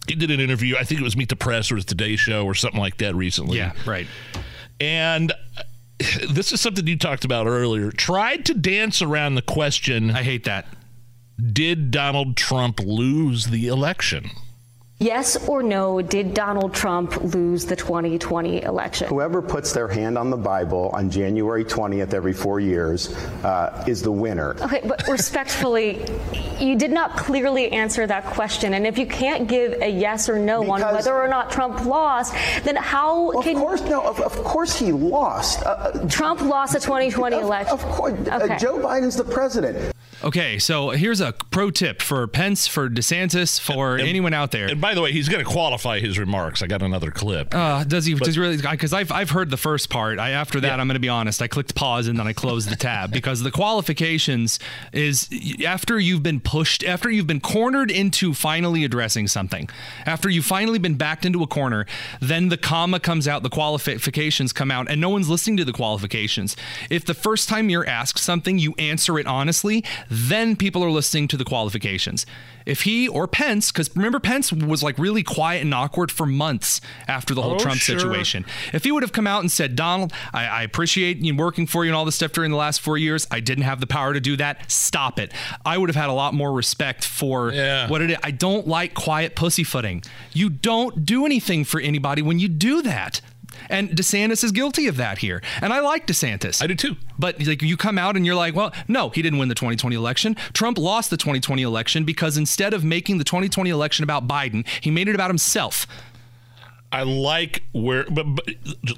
He did an interview. I think it was Meet the Press or his Today Show or something like that recently. Yeah, right. And this is something you talked about earlier. Tried to dance around the question. I hate that. Did Donald Trump lose the election? Yes or no, did Donald Trump lose the 2020 election? Whoever puts their hand on the Bible on January 20th every four years uh, is the winner. Okay, but respectfully, you did not clearly answer that question. And if you can't give a yes or no on whether or not Trump lost, then how Well, can of course, no. Of, of course, he lost. Uh, Trump lost the 2020 of, election? Of course, uh, Okay. Joe Biden's the president. Okay, so here's a pro tip for Pence, for DeSantis, for And- anyone out there. And by the way, he's going to qualify his remarks. I got another clip. Uh, does he? But- does he really? Because I've I've heard the first part. I after that, Yeah. I'm going to be honest. I clicked pause and then I closed the tab [LAUGHS] because the qualifications is after you've been pushed, after you've been cornered into finally addressing something, after you've finally been backed into a corner, then the comma comes out, the qualifications come out, and no one's listening to the qualifications. If the first time you're asked something, you answer it honestly, then people are listening to the qualifications. If he or Pence, because remember Pence was like really quiet and awkward for months after the whole Oh, Trump sure. situation. If he would have come out and said, Donald, I, I appreciate you working for you and all this stuff during the last four years. I didn't have the power to do that. Stop it. I would have had a lot more respect for Yeah. what it is. I don't like quiet pussyfooting. You don't do anything for anybody when you do that. And DeSantis is guilty of that here. And I like DeSantis. I do too. But like you come out and you're like, well, no, he didn't win the 2020 election. Trump lost the 2020 election because instead of making the 2020 election about Biden, he made it about himself. I like where, but, but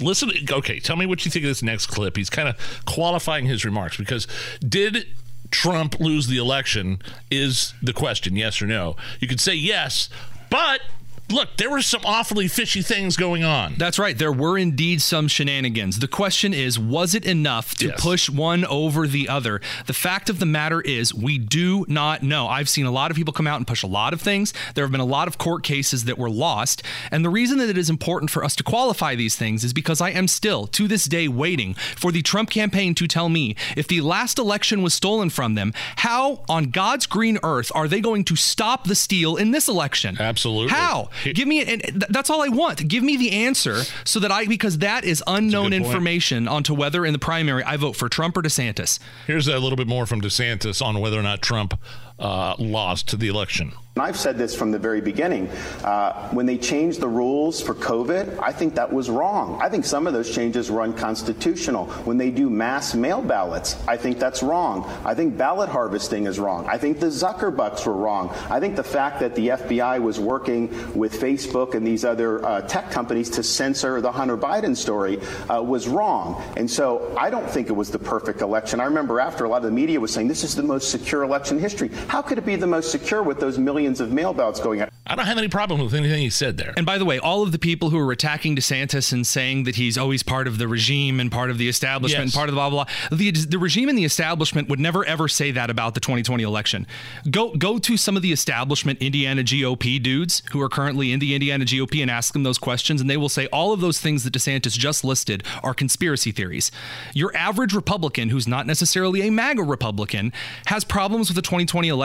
listen. Okay, tell me what you think of this next clip. He's kind of qualifying his remarks because did Trump lose the election? Is the question yes or no? You could say yes, but look, there were some awfully fishy things going on. That's right. There were indeed some shenanigans. The question is, was it enough to Yes. push one over the other? The fact of the matter is, we do not know. I've seen a lot of people come out and push a lot of things. There have been a lot of court cases that were lost. And the reason that it is important for us to qualify these things is because I am still, to this day, waiting for the Trump campaign to tell me if the last election was stolen from them, how on God's green earth are they going to stop the steal in this election? Absolutely. How? Give me and th- that's all I want. Give me the answer so that I because that is unknown information onto whether in the primary I vote for Trump or DeSantis. Here's a little bit more from DeSantis on whether or not Trump uh, lost to the election. And I've said this from the very beginning. Uh, when they changed the rules for COVID, I think that was wrong. I think some of those changes were unconstitutional. When they do mass mail ballots, I think that's wrong. I think ballot harvesting is wrong. I think the Zuckerbucks were wrong. I think the fact that the FBI was working with Facebook and these other uh, tech companies to censor the Hunter Biden story uh, was wrong. And so I don't think it was the perfect election. I remember after a lot of the media was saying this is the most secure election history. How could it be the most secure with those millions of mail ballots going out? I don't have any problem with anything he said there. And by the way, all of the people who are attacking DeSantis and saying that he's always part of the regime and part of the establishment and part of the blah blah blah, the, the regime and the establishment would never ever say that about the 2020 election. Go go to some of the establishment Indiana GOP dudes who are currently in the Indiana GOP and ask them those questions, and they will say all of those things that DeSantis just listed are conspiracy theories. Your average Republican, who's not necessarily a MAGA Republican, has problems with the 2020 election,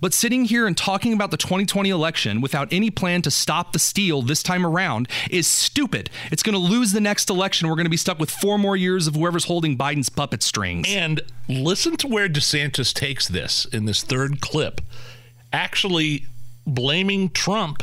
but sitting here and talking about the 2020 election without any plan to stop the steal this time around is stupid. It's going to lose the next election. We're going to be stuck with four more years of whoever's holding Biden's puppet strings. And listen to where DeSantis takes this in this third clip, actually blaming Trump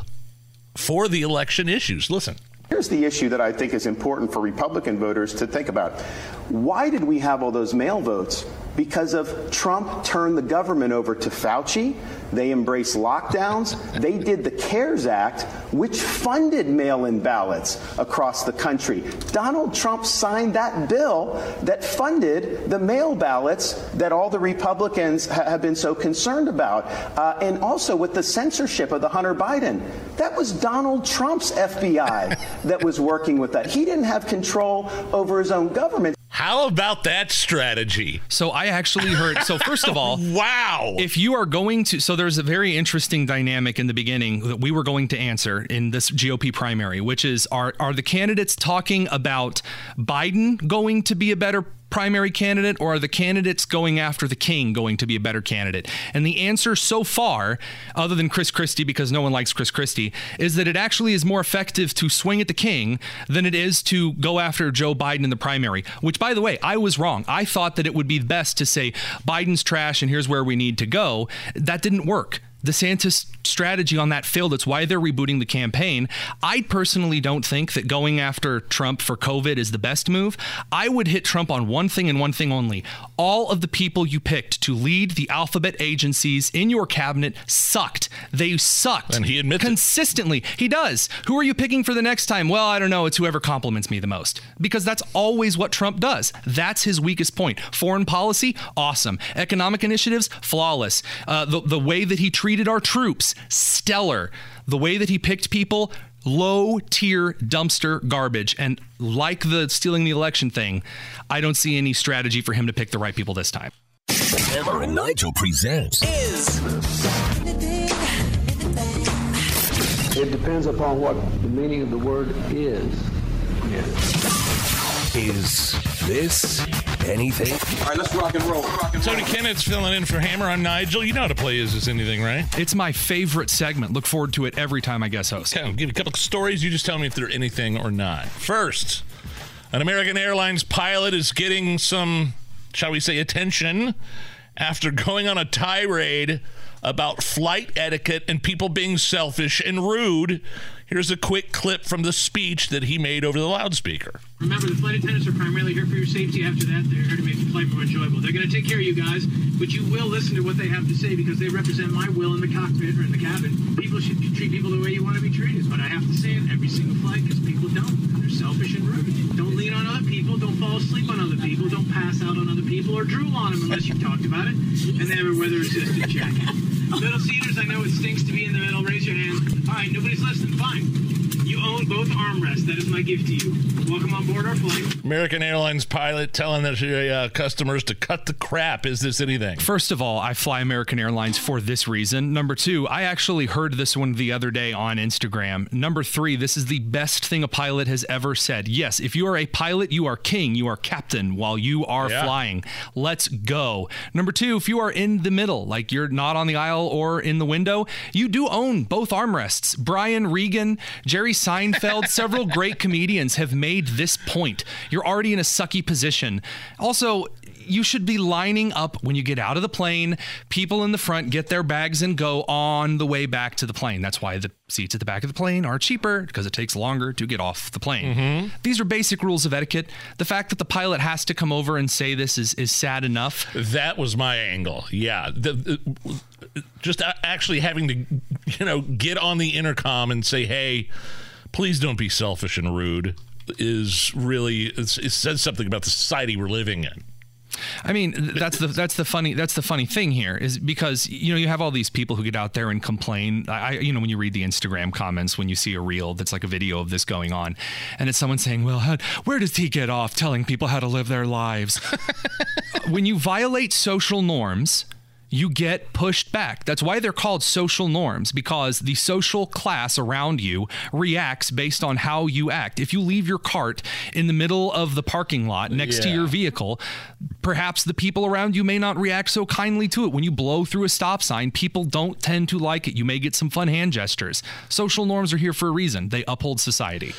for the election issues. Listen. Here's the issue that I think is important for Republican voters to think about. Why did we have all those mail votes? Because of Trump turned the government over to Fauci. They embraced lockdowns. They did the CARES Act, which funded mail in ballots across the country. Donald Trump signed that bill that funded the mail ballots that all the Republicans ha- have been so concerned about. Uh, and also with the censorship of the Hunter Biden. That was Donald Trump's FBI [LAUGHS] that was working with that. He didn't have control over his own government. How about that strategy? So I actually heard. So first of all, [LAUGHS] wow. If you are going to, so there's a very interesting dynamic in the beginning that we were going to answer in this GOP primary, which is are are the candidates talking about Biden going to be a better primary candidate or are the candidates going after the king going to be a better candidate? And the answer so far, other than Chris Christie, because no one likes Chris Christie, is that it actually is more effective to swing at the king than it is to go after Joe Biden in the primary, which, by the way, I was wrong. I thought that it would be best to say Biden's trash and here's where we need to go. That didn't work. DeSantis strategy on that failed. It's why they're rebooting the campaign. I personally don't think that going after Trump for COVID is the best move. I would hit Trump on one thing and one thing only. All of the people you picked to lead the alphabet agencies in your cabinet sucked. They sucked. And he admits consistently. He does. Who are you picking for the next time? Well, I don't know. It's whoever compliments me the most. Because that's always what Trump does. That's his weakest point. Foreign policy, awesome. Economic initiatives, flawless. Uh, the, the way that he treated our troops, stellar. The way that he picked people, low tier dumpster garbage. And like the stealing the election thing, I don't see any strategy for him to pick the right people this time. Hammer and Nigel presents It depends upon what the meaning of the word is. Is this anything? All right, let's rock and roll. Tony Kinnett's filling in for Hammer. I'm Nigel. You know how to play Is This Anything, right? It's my favorite segment. Look forward to it every time I guess host. Okay, I'll give you a couple of stories. You just tell me if they're anything or not. First, an American Airlines pilot is getting some, shall we say, attention after going on a tirade about flight etiquette and people being selfish and rude. Here's a quick clip from the speech that he made over the loudspeaker. Remember, the flight attendants are primarily here for your safety. After that, they're here to make the flight more enjoyable. They're going to take care of you guys, but you will listen to what they have to say because they represent my will in the cockpit or in the cabin. People should treat people the way you want to be treated, but I have to say it every single flight because people don't. They're selfish and rude. Don't lean on other people. Don't fall asleep on other people. Don't pass out on other people or drool on them unless you've talked about it. And they have a weather assisted check. Middle [LAUGHS] seaters, I know it stinks to be in the middle. Raise your hand. All right, nobody's listening. Fine. Thank you. You own both armrests. That is my gift to you. Welcome on board our flight. American Airlines pilot telling their uh, customers to cut the crap. Is this anything? First of all, I fly American Airlines for this reason. Number two, I actually heard this one the other day on Instagram. Number three, this is the best thing a pilot has ever said. Yes, if you are a pilot, you are king, you are captain while you are Yeah. flying. Let's go. Number two, if you are in the middle, like you're not on the aisle or in the window, you do own both armrests. Brian Regan, Jerry Seinfeld, several great comedians have made this point. You're already in a sucky position. Also, you should be lining up when you get out of the plane. People in the front get their bags and go on the way back to the plane. That's why the seats at the back of the plane are cheaper because it takes longer to get off the plane. Mm-hmm. These are basic rules of etiquette. The fact that the pilot has to come over and say this is, is sad enough. That was my angle. Yeah. The, the- just actually having to, you know, get on the intercom and say, hey, please don't be selfish and rude is really, it says something about the society we're living in. I mean, that's the that's the funny that's the funny thing here is because you know you have all these people who get out there and complain. I I- you know when you read the Instagram comments when you see a reel that's like a video of this going on, and it's someone saying, "Well, how, where does he get off telling people how to live their lives?" [LAUGHS] when you violate social norms. You get pushed back. That's why they're called social norms because the social class around you reacts based on how you act. If you leave your cart in the middle of the parking lot next to your vehicle, perhaps the people around you may not react so kindly to it. When you blow through a stop sign, people don't tend to like it. You may get some fun hand gestures. Social norms are here for a reason, they uphold society.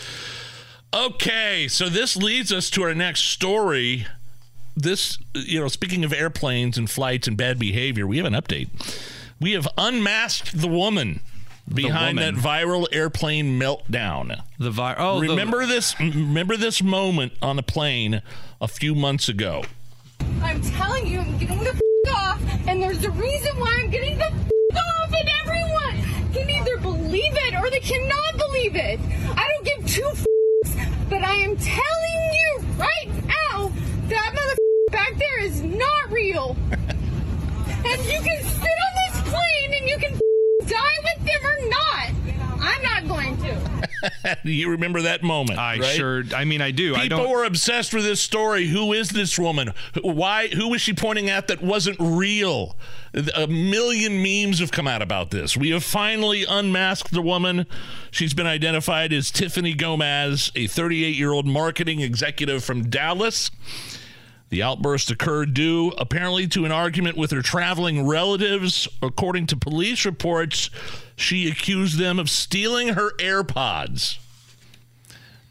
Okay, so this leads us to our next story. This, you know, speaking of airplanes and flights and bad behavior, we have an update. We have unmasked the woman behind woman. that viral airplane meltdown. The vi- oh, the- remember this? Remember this moment on a plane a few months ago. I'm telling you, I'm getting the f- off, and there's a reason why I'm getting the f- off, and everyone can either believe it or they cannot believe it. I don't give two f- but I am telling you right now, that mother back there is not real. and you can spit on this plane and you can [LAUGHS] die with them or not. I'm not going to. [LAUGHS] you remember that moment? I right? sure. I mean, I do. I People don't. were obsessed with this story. Who is this woman? Why? Who was she pointing at that wasn't real? A million memes have come out about this. We have finally unmasked the woman. She's been identified as Tiffany Gomez, a 38 year old marketing executive from Dallas. The outburst occurred due apparently to an argument with her traveling relatives. According to police reports, she accused them of stealing her AirPods.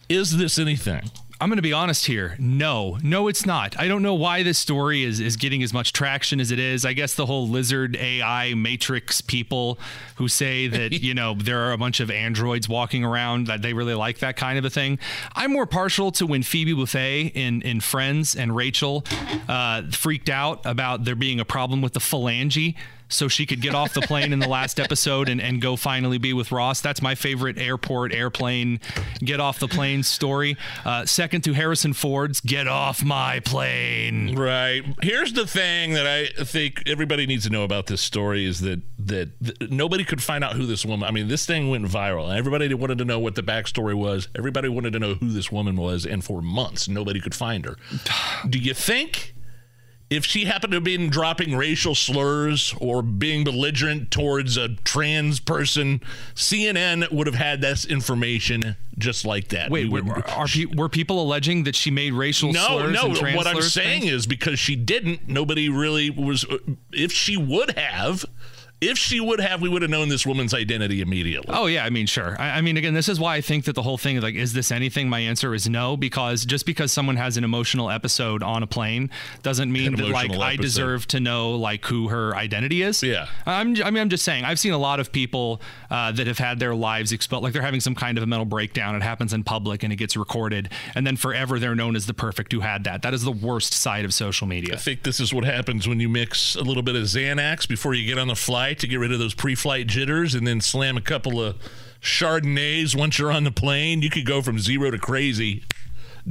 Is this anything? I'm going to be honest here. No, no, it's not. I don't know why this story is, is getting as much traction as it is. I guess the whole lizard AI matrix people who say [LAUGHS] that, you know, there are a bunch of androids walking around that they really like that kind of a thing. I'm more partial to when Phoebe Buffay in, in Friends and Rachel uh, freaked out about there being a problem with the phalange so she could get off the plane in the last [LAUGHS] episode and, and go finally be with Ross. That's my favorite airport, airplane, get off the plane story. Uh, second to Harrison Ford's Get Off My Plane. Right. Here's the thing that I think everybody needs to know about this story is that that th- nobody could find out who this woman. I mean, this thing went viral, and everybody wanted to know what the backstory was. Everybody wanted to know who this woman was, and for months nobody could find her. Do you think? If she happened to have been dropping racial slurs or being belligerent towards a trans person, CNN would have had this information just like that. Wait, We were, are pe- were people alleging that she made racial no, slurs no. trans What I'm saying things? is because she didn't, nobody really was. If she would have, if she would have, we would have known this woman's identity immediately. Oh yeah, I mean sure. I, I mean again, this is why I think that the whole thing like is this anything? My answer is no because just because someone has an emotional episode on a plane doesn't mean that like emotional I deserve to know like who her identity is. Yeah. I'm I mean I'm just saying I've seen a lot of people uh, that have had their lives exposed like they're having some kind of a mental breakdown. It happens in public and it gets recorded and then forever they're known as the perfect who had that. That is the worst side of social media. I think this is what happens when you mix a little bit of Xanax before you get on the flight to get rid of those pre-flight jitters, and then slam a couple of Chardonnays once you're on the plane. You could go from zero to crazy.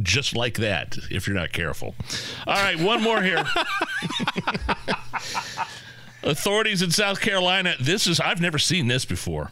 Just like that, if you're not careful. All right, one more here. [LAUGHS] Authorities in South Carolina. This is I've never seen this before.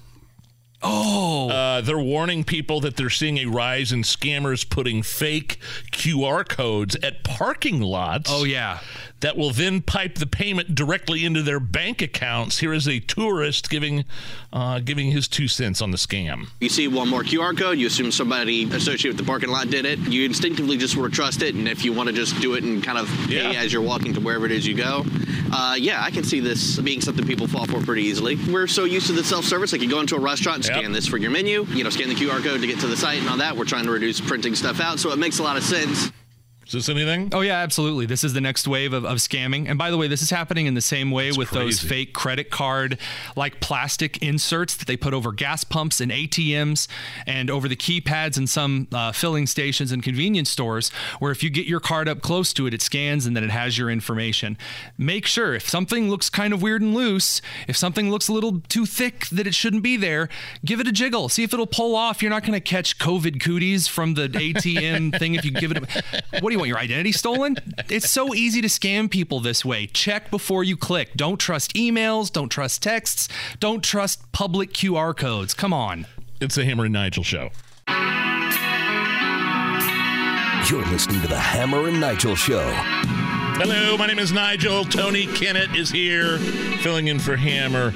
Oh, uh, they're warning people that they're seeing a rise in scammers putting fake QR codes at parking lots. Oh yeah, that will then pipe the payment directly into their bank accounts. Here is a tourist giving uh, giving his two cents on the scam. You see one more QR code, you assume somebody associated with the parking lot did it. You instinctively just sort of trust it, and if you want to just do it and kind of pay Yeah. as you're walking to wherever it is you go, uh, yeah, I can see this being something people fall for pretty easily. We're so used to the self-service, like you go into a restaurant, and scan this for your menu, you know, scan the QR code to get to the site and all that. We're trying to reduce printing stuff out, so it makes a lot of sense. Is this anything? Oh yeah, absolutely. This is the next wave of, of scamming. And by the way, this is happening in the same way with those fake credit card like plastic inserts that they put over gas pumps and ATMs and over the keypads in some uh, filling stations and convenience stores where if you get your card up close to it, it scans and then it has your information. Make sure if something looks kind of weird and loose, if something looks a little too thick that it shouldn't be there, give it a jiggle. See if it'll pull off. You're not going to catch COVID cooties from the ATM thing if you give it a what do you want your identity stolen? It's so easy to scam people this way. Check before you click. Don't trust emails. Don't trust texts. Don't trust public qr codes. Come on. It's the hammer and nigel show. You're listening to the Hammer and Nigel Show. Hello, my name is Nigel. Tony Kinnett is here, filling in for Hammer.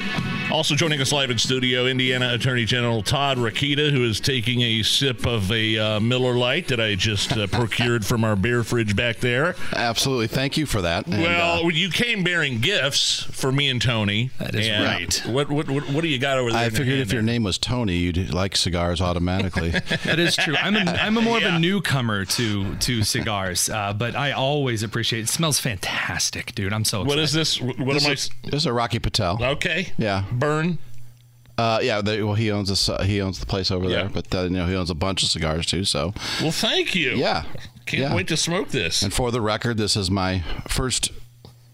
Also joining us live in studio, Indiana Attorney General Todd Rokita, who is taking a sip of a uh, Miller Lite that I just uh, procured from our beer fridge back there. Absolutely. Thank you for that. And, well, uh, you came bearing gifts for me and Tony. That is right. What, what what what do you got over there? I figured hand if your name was Tony, you'd like cigars automatically. [LAUGHS] that is true i'm a, I'm a more of a newcomer to to cigars uh, but i always appreciate it smells fantastic dude i'm so What excited. is this? What this am I? This is a Rocky Patel. Okay. Yeah. Burn. Uh, yeah. They, well, he owns. Uh, he owns the place over Yeah. there, but uh, you know he owns a bunch of cigars too. So Well, thank you. yeah. Can't yeah. wait to smoke this. And for the record, this is my first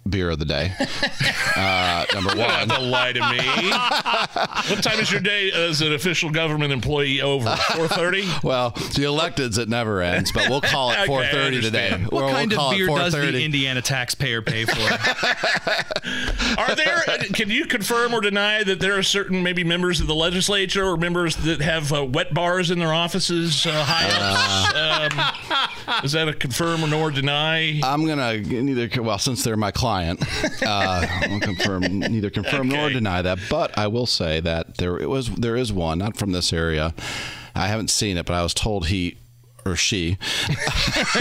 beer of the day. [LAUGHS] uh, number You don't have one. to lie to me. [LAUGHS] what time is your day as an official government employee over? Four thirty. Well, the electeds it never ends, but we'll call it [LAUGHS] Okay, 4:30 today. understand. what Or kind we'll of beer does the indiana taxpayer pay for Are there? Can you confirm or deny that there are certain maybe members of the legislature or members that have uh, wet bars in their offices? Uh, high ups. um, is that a confirm or nor deny? I'm gonna neither well since they're my client, [LAUGHS] uh, I'll confirm neither confirm nor deny that. But I will say that there it was there is one not from this area. I haven't seen it, but I was told he or she. [LAUGHS]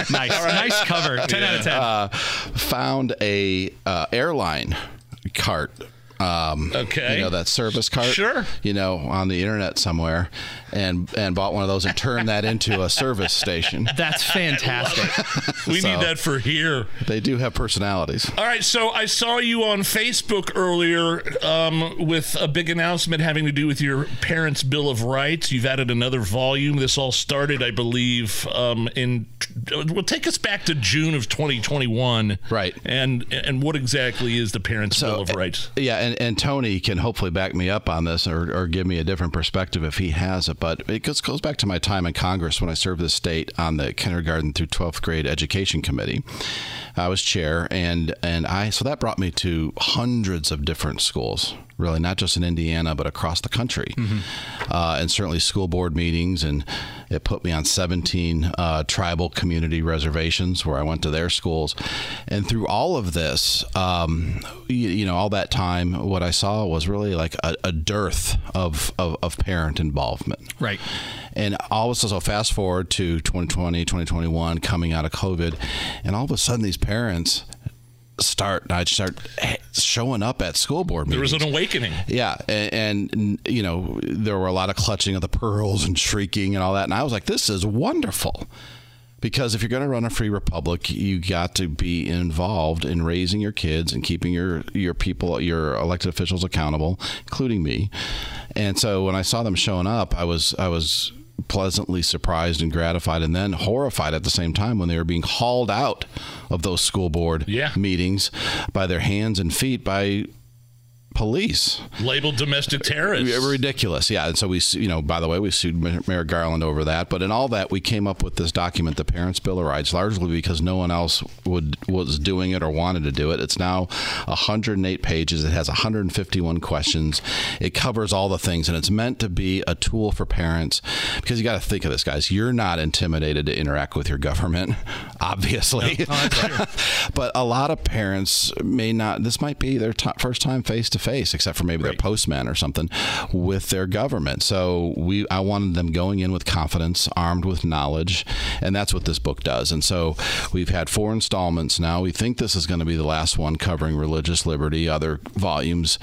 Nice. Nice cover. 10 out of 10 uh, found a uh, airline cart Um, Okay. You know that service cart. Sure. You know on the internet somewhere, and and bought one of those and turned that into a service station. [LAUGHS] That's fantastic. [LAUGHS] We So- need that for here. They do have personalities. All right, so I saw you on Facebook earlier um, with a big announcement having to do with your parents' Bill of Rights. You've added another volume. This all started, I believe, um, in. Well, take us back to June of 2021. Right. And and what exactly is the Parents' Bill of Rights? Yeah, and, and Tony can hopefully back me up on this or, or give me a different perspective if he has it. But it goes, goes back to my time in Congress when I served the state on the kindergarten through 12th grade education committee. I was chair, and, and I so that brought me to hundreds of different schools, really, not just in Indiana, but across the country. Uh, and certainly school board meetings. And it put me on 17 uh, tribal community reservations where I went to their schools. And through all of this, um, you, you know, all that time, what I saw was really like a, a dearth of, of, of parent involvement. Right. And all of a sudden, so fast forward to 2020, 2021, coming out of COVID, and all of a sudden, these parents start I start showing up at school board meetings. There was an awakening. Yeah, and, and you know there were a lot of clutching of the pearls and shrieking and all that, and I was like, "This is wonderful," because if you're going to run a free republic, you got to be involved in raising your kids and keeping your your people, your elected officials accountable, including me. And so when I saw them showing up, I was I was pleasantly surprised and gratified and then horrified at the same time when they were being hauled out of those school board meetings by their hands and feet by police Labeled domestic terrorists. ridiculous. Yeah, and so we, you know, by the way, we sued Ma- Merrick Garland over that. But in all that, we came up with this document, the Parents' Bill of Rights, largely because no one else would was doing it or wanted to do it. It's now 108 pages. It has 151 questions. It covers all the things, and it's meant to be a tool for parents because you got to think of this, guys. You're not intimidated to interact with your government, [LAUGHS] obviously. [LAUGHS] but a lot of parents may not. This might be their ti first time face to face, except for maybe their postman or something, with their government. So we, I wanted them going in with confidence, armed with knowledge, and that's what this book does. And so we've had four installments now. We think this is going to be the last one covering religious liberty. Other volumes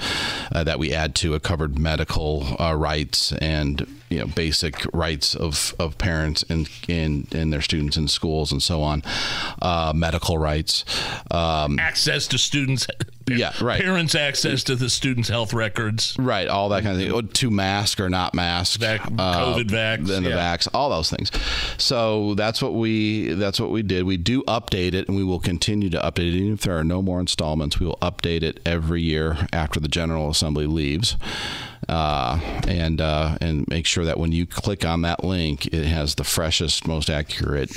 uh, that we add to it covered medical uh, rights and you know basic rights of, of parents and, and and their students in schools and so on, uh, medical rights, um, access to students. Yeah, right. Parents' access to the students' health records. Right, all that kind of thing. Oh, To mask or not mask, uh, COVID vax, then the yeah. vax, all those things. So that's what we that's what we did. We do update it, and we will continue to update it. Even if there are no more installments, we will update it every year after the General Assembly leaves. Uh, and uh, and make sure that when you click on that link, it has the freshest, most accurate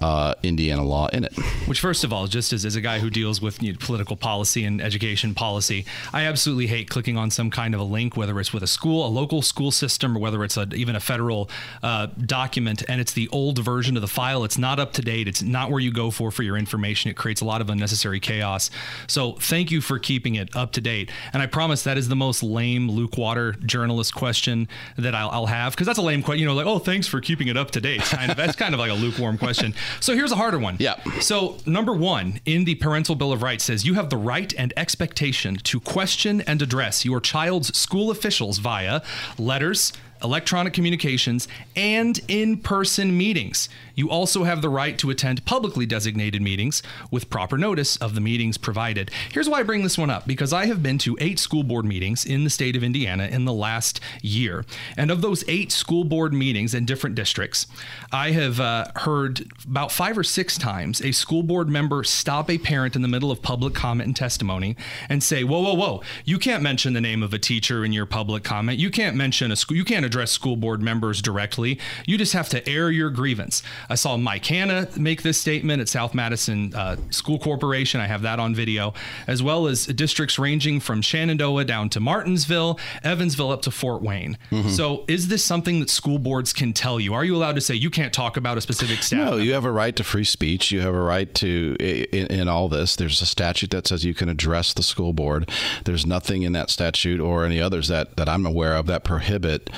uh, Indiana law in it. Which, first of all, just as, as a guy who deals with you know, political policy and education policy, I absolutely hate clicking on some kind of a link, whether it's with a school, a local school system, or whether it's a, even a federal uh, document, and it's the old version of the file. It's not up to date. It's not where you go for for your information. It creates a lot of unnecessary chaos. So, thank you for keeping it up to date. And I promise that is the most lame Luke Journalist question that I'll, I'll have because that's a lame question. You know, like, oh, thanks for keeping it up to date. Kind of that's kind of like a lukewarm question. So here's a harder one. Yeah. So number one in the Parental Bill of Rights says you have the right and expectation to question and address your child's school officials via letters. Electronic communications and in person meetings. You also have the right to attend publicly designated meetings with proper notice of the meetings provided. Here's why I bring this one up because I have been to eight school board meetings in the state of Indiana in the last year. And of those eight school board meetings in different districts, I have uh, heard about five or six times a school board member stop a parent in the middle of public comment and testimony and say, Whoa, whoa, whoa, you can't mention the name of a teacher in your public comment. You can't mention a school, you can't address school board members directly. You just have to air your grievance. I saw Mike Hanna make this statement at South Madison uh, School Corporation. I have that on video, as well as districts ranging from Shenandoah down to Martinsville, Evansville up to Fort Wayne. Mhm. So, is this something that school boards can tell you? Are you allowed to say you can't talk about a specific staff? No, you have a right to free speech. You have a right to, in, in all this, there's a statute that says you can address the school board. There's nothing in that statute or any others that, that I'm aware of that prohibit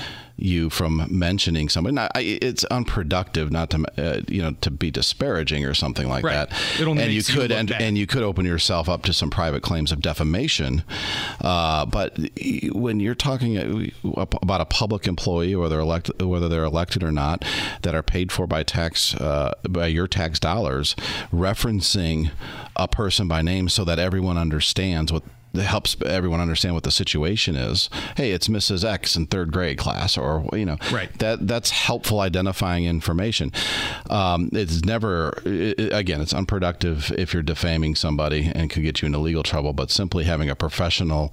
you from mentioning somebody. Now, I, it's unproductive not to uh, you know to be disparaging or something like Right. that. It only and you you could look and, and you could open yourself up to some private claims of defamation. Uh, but when you're talking uh, about a public employee, whether elected, whether they're elected or not, that are paid for by tax uh, by your tax dollars, referencing a person by name so that everyone understands what helps everyone understand what the situation is. Hey, it's Mrs. X in third grade class, or you know, Right. That that's helpful identifying information. Um, it's never i i- again, it's unproductive if you're defaming somebody and could get you into legal trouble. But simply having a professional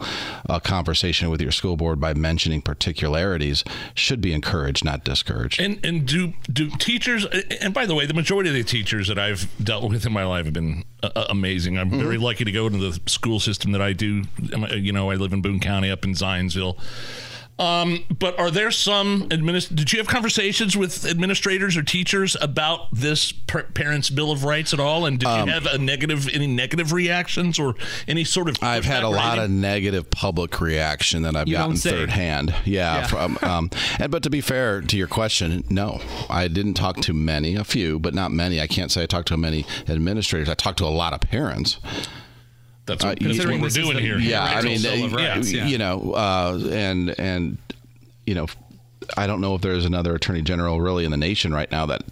uh, conversation with your school board by mentioning particularities should be encouraged, not discouraged. And and do do teachers? And by the way, the majority of the teachers that I've dealt with in my life have been uh, amazing. I'm very lucky to go into the school system that I do. Um, You know, I live in Boone County, up in Zionsville. Um, but are there some administ- Did you have conversations with administrators or teachers about this par- Parents' Bill of Rights at all? And did Um, you have a negative, any negative reactions or any sort of? I've had a pushback lot of negative public reaction that I've You gotten third hand. Yeah. Yeah. From, um, and but to be fair to your question, no, I didn't talk to many, a few, but not many. I can't say I talked to many administrators. I talked to a lot of parents. That's what, that's what we're doing here. Yeah, I mean, uh, Rights, yeah. you know, uh, and and you know, I don't know if there's another attorney general really in the nation right now that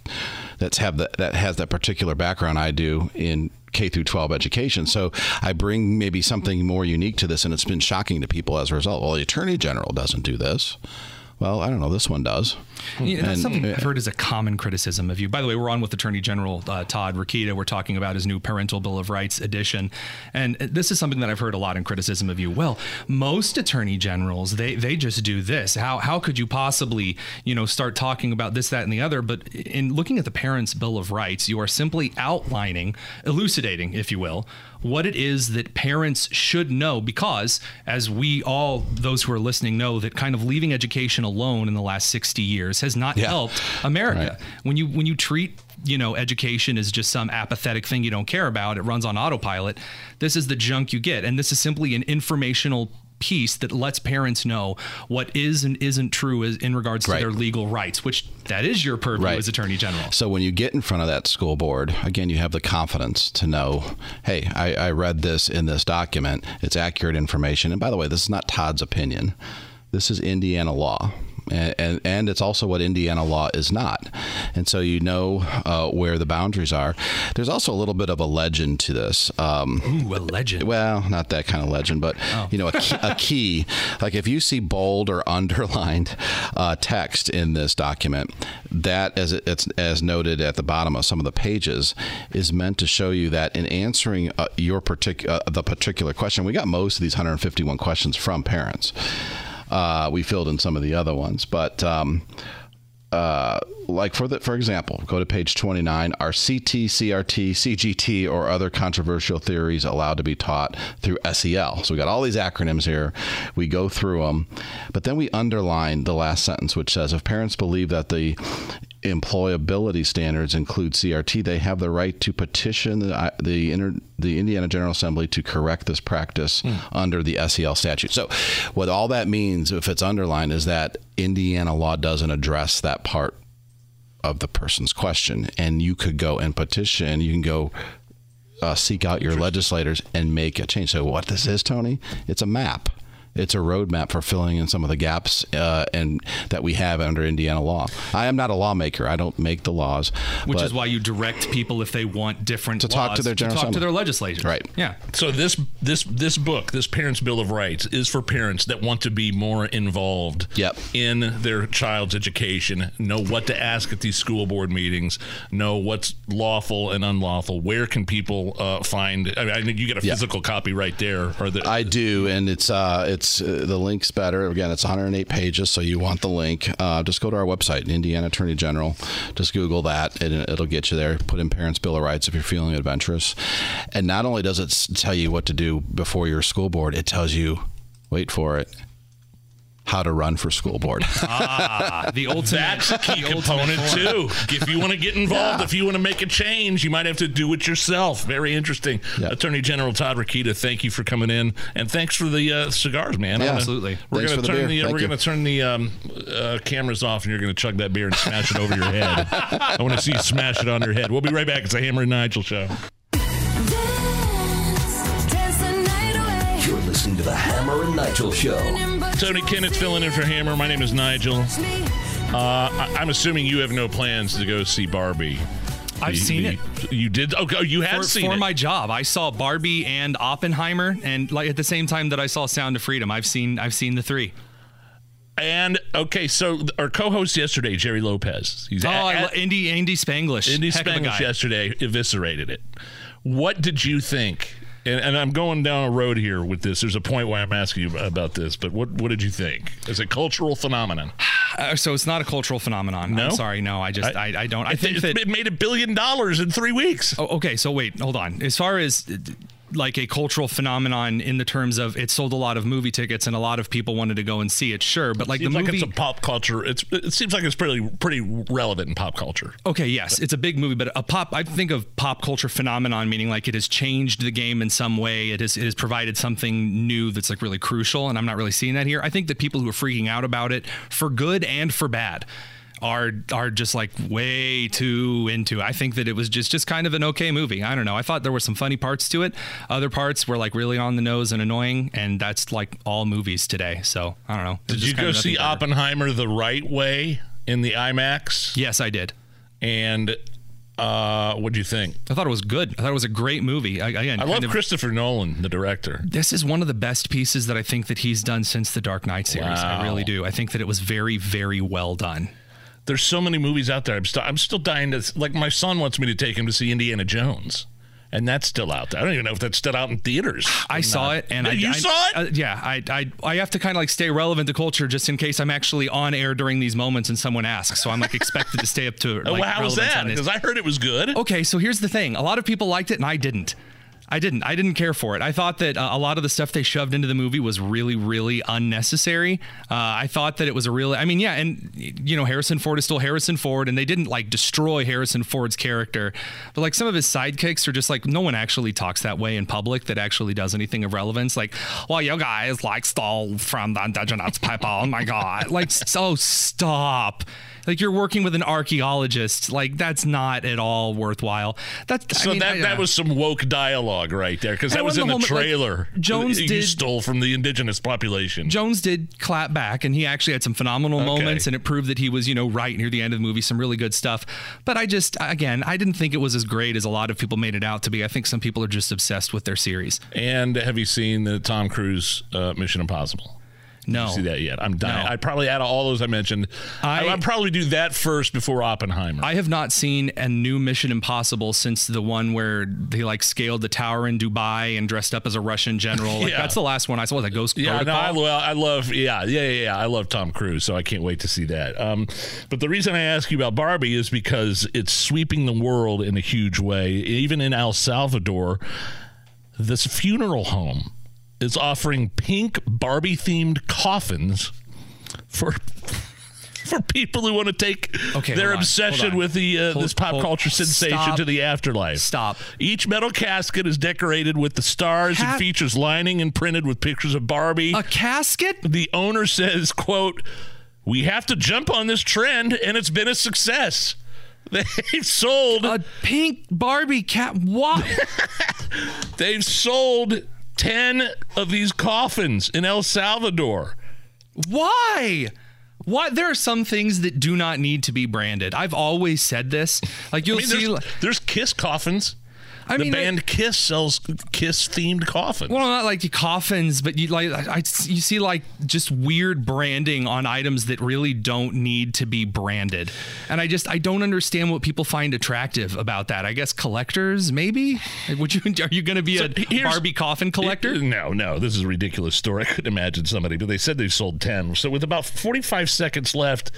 that's have that that has that particular background I do in K through 12 education. So I bring maybe something more unique to this, and it's been shocking to people as a result. Well, the attorney general doesn't do this. Well, I don't know. This one does. Yeah, that's And- something I've heard is a common criticism of you. By the way, we're on with Attorney General uh, Todd Rokita. We're talking about his new Parental Bill of Rights edition, and this is something that I've heard a lot in criticism of you. Well, most attorney generals they they just do this. How how could you possibly you know start talking about this, that, and the other? But in looking at the Parents' Bill of Rights, you are simply outlining, elucidating, if you will, what it is that parents should know because as we all those who are listening know that kind of leaving education alone in the last 60 years has not helped america when you when you treat you know education as just some apathetic thing you don't care about it runs on autopilot this is the junk you get and this is simply an informational piece that lets parents know what is and isn't true as, in regards to their legal rights which that is your purview Right. as attorney general So when you get in front of that school board, again, you have the confidence to know, hey, I, I read this in this document. It's accurate information. And by the way, this is not Todd's opinion. This is Indiana law. And, and, and it's also what Indiana law is not. And so you know uh, where the boundaries are. There's also a little bit of a legend to this. Um, Ooh, a legend. Well, not that kind of legend, but you know, a key, a key. Like if you see bold or underlined uh, text in this document, that as it, it's as noted at the bottom of some of the pages, is meant to show you that in answering uh, your particular uh, the particular question, we got most of these 151 questions from parents. Uh, we filled in some of the other ones, but. Um, uh, like for the, for example, go to page 29. Are CT, CRT, CGT, or other controversial theories allowed to be taught through SEL? So we got all these acronyms here. We go through them, but then we underline the last sentence, which says, "If parents believe that the employability standards include CRT, they have the right to petition the the, inter, the Indiana General Assembly to correct this practice under the SEL statute." So, what all that means, if it's underlined, is that Indiana law doesn't address that part of the person's question, and you could go and petition. You can go. Uh, seek out your legislators and make a change. So, what this is, Tony, it's a map. It's a roadmap for filling in some of the gaps uh, and that we have under Indiana law. I am not a lawmaker. I don't make the laws. which is why you direct people if they want different To talk to their General talk to their legislators Right. yeah So this this this book, this Parents' Bill of Rights, is for parents that want to be more involved yep. in their child's education, know what to ask at these school board meetings, know what's lawful and unlawful. Where can people uh, find? I mean, I think you get a Yeah. physical copy right there. Or the, I do, and it's uh, it's uh, the link's better. Again, it's 108 pages, so you want the link. Uh, just go to our website, Indiana Attorney General. Just Google that, and it'll get you there. Put in Parents' Bill of Rights if you're feeling adventurous. And not only does it tell you what to do before your school board, it tells you, wait for it, how to run for school board. [LAUGHS] Ah, the [LAUGHS] ultimate. That's a key the ultimate component form. too. If you want to get involved, Yeah. if you want to make a change, you might have to do it yourself. Very interesting. Attorney General Todd Rokita, thank you for coming in, and thanks for the uh, cigars, man. Yeah, absolutely. We're gonna for the turn beer. the, Thank we're gonna turn the um, uh, cameras off, and you're gonna chug that beer and smash it over your head. I want to see you smash it on your head. We'll be right back. It's a Hammer and Nigel show. You're listening to the Hammer and Nigel Show. Tony Kinnett filling in for Hammer. My name is Nigel. Uh, I- I'm assuming you have no plans to go see Barbie. I've The- seen the- it. You did? Okay, oh, you have for, seen for it. my job. I saw Barbie and Oppenheimer, and like at the same time that I saw Sound of Freedom. I've seen I've seen the three. And okay, so our co-host yesterday, Jerry Lopez, he's oh, at, I at- Indy Andy Spanglish. Indy Heck Spanglish yesterday eviscerated it. What did you think? And, and I'm going down a road here with this. There's a point why I'm asking you about this, but what what did you think? As a cultural phenomenon? Uh, so it's not a cultural phenomenon. No? I'm sorry. No, I just I, I, don't. I, I think that it made a billion dollars in three weeks. Oh, okay. So wait, hold on. As far as like a cultural phenomenon in the terms of it sold a lot of movie tickets and a lot of people wanted to go and see it, sure. But like seems the like movie, it's a pop culture. It's it seems like it's pretty pretty relevant in pop culture. Okay, yes, it's a big movie, but a pop. I think of pop culture phenomenon meaning like it has changed the game in some way. It has it has provided something new that's like really crucial, and I'm not really seeing that here. I think that people who are freaking out about it for good and for bad are are just like way too into. I think that it was just just kind of an okay movie. I don't know. I thought there were some funny parts to it. Other parts were like really on the nose and annoying, and that's like all movies today. So I don't know. Did you go see burger. Oppenheimer the right way in the IMAX? Yes, I did. And uh, what do you think? I thought it was good. I thought it was a great movie. I, again, I love of- Christopher Nolan, the director. This is one of the best pieces that I think that he's done since the Dark Knight series. I really do. I think that it was very, very well done. There's so many movies out there. I'm, st- I'm still dying to like. My son wants me to take him to see Indiana Jones, and that's still out there. I don't even know if that's still out in theaters. [SIGHS] I saw it, and I, you I- saw it. uh, yeah, I, I, I have to kind of like stay relevant to culture just in case I'm actually on air during these moments and someone asks. So I'm like expected to stay up to. [LAUGHS] Oh, Like, how was that? Because I heard it was good. Okay, so here's the thing. A lot of people liked it, and I didn't. I didn't. I didn't care for it. I thought that uh, a lot of the stuff they shoved into the movie was really, really unnecessary. Uh, I thought that it was a really. I mean, yeah, and you know, Harrison Ford is still Harrison Ford, and they didn't like destroy Harrison Ford's character, but like some of his sidekicks are just like no one actually talks that way in public that actually does anything of relevance. Like, well, you guys like stole from the indigenous people. Oh my god! Like, so stop. Like you're working with an archaeologist. Like that's not at all worthwhile. That's So I mean, that, I- that was some woke dialogue right there, because that was in the the whole- like, trailer. Jones you did- stole from the indigenous population. Jones did clap back and he actually had some phenomenal Okay. moments and it proved that he was, you know, right near the end of the movie, some really good stuff. But I just, again, I didn't think it was as great as a lot of people made it out to be. I think some people are just obsessed with their series. And have you seen the Tom Cruise uh, Mission Impossible? No. See that yet? I'm dying. No. I'd probably out of all those I mentioned, I, I- would probably do that first before Oppenheimer. I have not seen a new Mission Impossible since the one where they like scaled the tower in Dubai and dressed up as a Russian general. Like Yeah. that's the last one I saw. The Ghost Yeah, no, Protocol. I, well, I love, yeah, yeah, yeah, yeah. I love Tom Cruise, so I can't wait to see that. Um, but the reason I ask you about Barbie is because it's sweeping the world in a huge way. Even in El Salvador, this funeral home is offering pink Barbie themed coffins for. [LAUGHS] For people who want to take Okay, their obsession on. with the uh, Hold- this pop hold- culture sensation stop. to the afterlife. Stop. Each metal casket is decorated with the stars Ha- and features lining and printed with pictures of Barbie. A casket? The owner says, quote, we have to jump on this trend and it's been a success. [LAUGHS] They've sold a pink Barbie cat. What? [LAUGHS] they've sold 10 of these coffins in El Salvador. Why? Why? There are some things that do not need to be branded. I've always said this. Like you'll mean, see. there's, there's Kiss coffins. I the mean, I- band Kiss sells Kiss themed coffins. Well, not like coffins, but you like I, you see like just weird branding on items that really don't need to be branded, and I just I don't understand what people find attractive about that. I guess collectors, maybe. Would you are you going to be So a Barbie coffin collector? No, no, this is a ridiculous story. I couldn't imagine somebody, but they said they've sold 10. So with about 45 seconds left,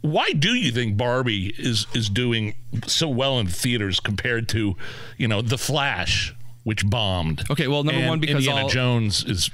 why do you think Barbie is is doing so well in theaters compared to, you know, The Flash, which bombed? Okay, well, number And one, because Indiana all- Jones is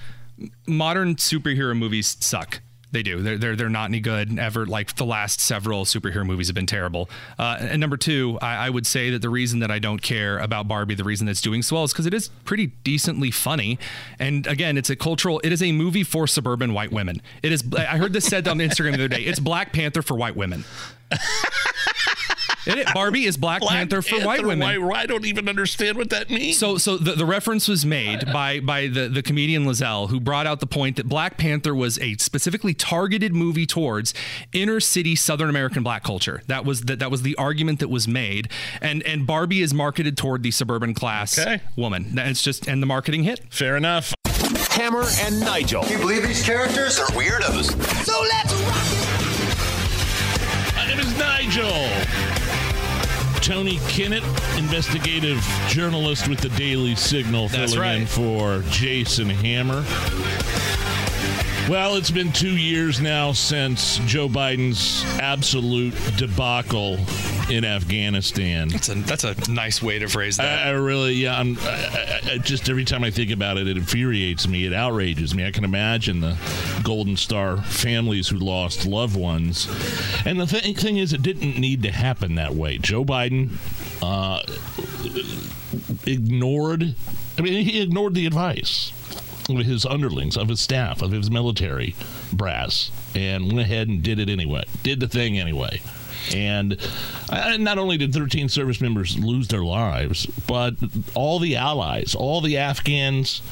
Modern superhero movies suck. They do. They're, they're, they're not any good ever. Like the last several superhero movies have been terrible. Uh, and number two, I, I would say that the reason that I don't care about Barbie, the reason it's doing so well is because it is pretty decently funny. And again, it's a cultural, it is a movie for suburban white women. It is, I heard this said on Instagram the other day. It's Black Panther for white women. [LAUGHS] It, Barbie is Black, Black Panther for white women. why- I don't even understand what that means. So, so the, the reference was made by by the, the comedian Lizelle, who brought out the point that Black Panther was a specifically targeted movie towards inner city Southern American black culture. That was that that was the argument that was made, and and Barbie is marketed toward the suburban class woman. That- It's just and the marketing hit. Fair enough. Hammer and Nigel. Can you believe these characters are weirdos? So let's rock My name is Nigel. Tony Kinnett, investigative journalist with the Daily Signal, That's filling in for Jason Hammer. Well, it's been two years now since Joe Biden's absolute debacle in Afghanistan. That's a that's a nice way to phrase that. I, I really, yeah. I'm, I, I, just every time I think about it, it infuriates me. It outrages me. I can imagine the Golden Star families who lost loved ones. And the th- thing is, it didn't need to happen that way. Joe Biden uh, ignored. I mean, he ignored the advice his underlings, of his staff, of his military brass, and went ahead and did it anyway. Did the thing anyway. And not only did 13 service members lose their lives, but all the allies, all the Afghans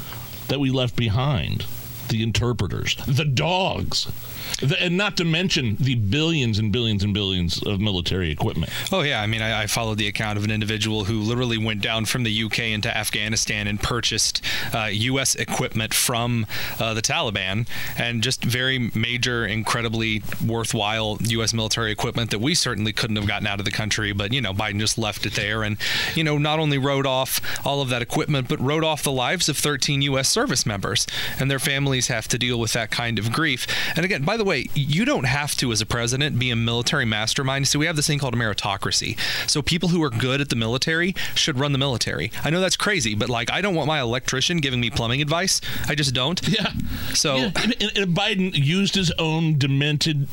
that we left behind, the interpreters, the dogs, and not to mention the billions and billions and billions of military equipment. Oh yeah, I mean, I, I followed the account of an individual who literally went down from the UK into Afghanistan and purchased uh, U.S. equipment from uh, the Taliban, and just very major, incredibly worthwhile U.S. military equipment that we certainly couldn't have gotten out of the country. But you know, Biden just left it there, and you know, not only wrote off all of that equipment, but wrote off the lives of 13 U.S. service members, and their families have to deal with that kind of grief. And again, by the way, you don't have to, as a president, be a military mastermind. So we have this thing called a meritocracy. So people who are good at the military should run the military. I know that's crazy, but like, I don't want my electrician giving me plumbing advice. I just don't. [LAUGHS] Yeah. So Yeah, and- and Biden used his own demented,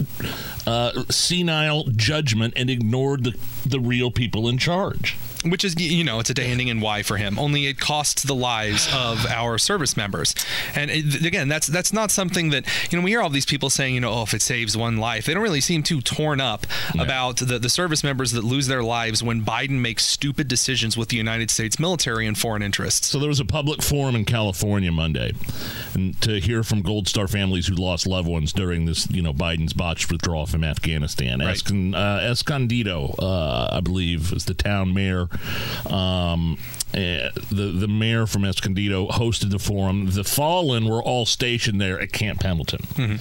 uh, senile judgment and ignored the the real people in charge. Which is you know it's a day ending in Y for him. Only it costs the lives of our service members. And it, again, that's that's not something that you know we hear all these people saying you know oh if it saves one life, they don't really seem too torn up about the the service members that lose their lives when Biden makes stupid decisions with the United States military and foreign interests. So there was a public forum in California Monday, and to hear from Gold Star families who lost loved ones during this, you know, Biden's botched withdrawal from Afghanistan. Escon, uh, Escondido, uh, I believe, is the town mayor. Um, eh, the the mayor from Escondido hosted the forum. The fallen were all stationed there at Camp Pendleton.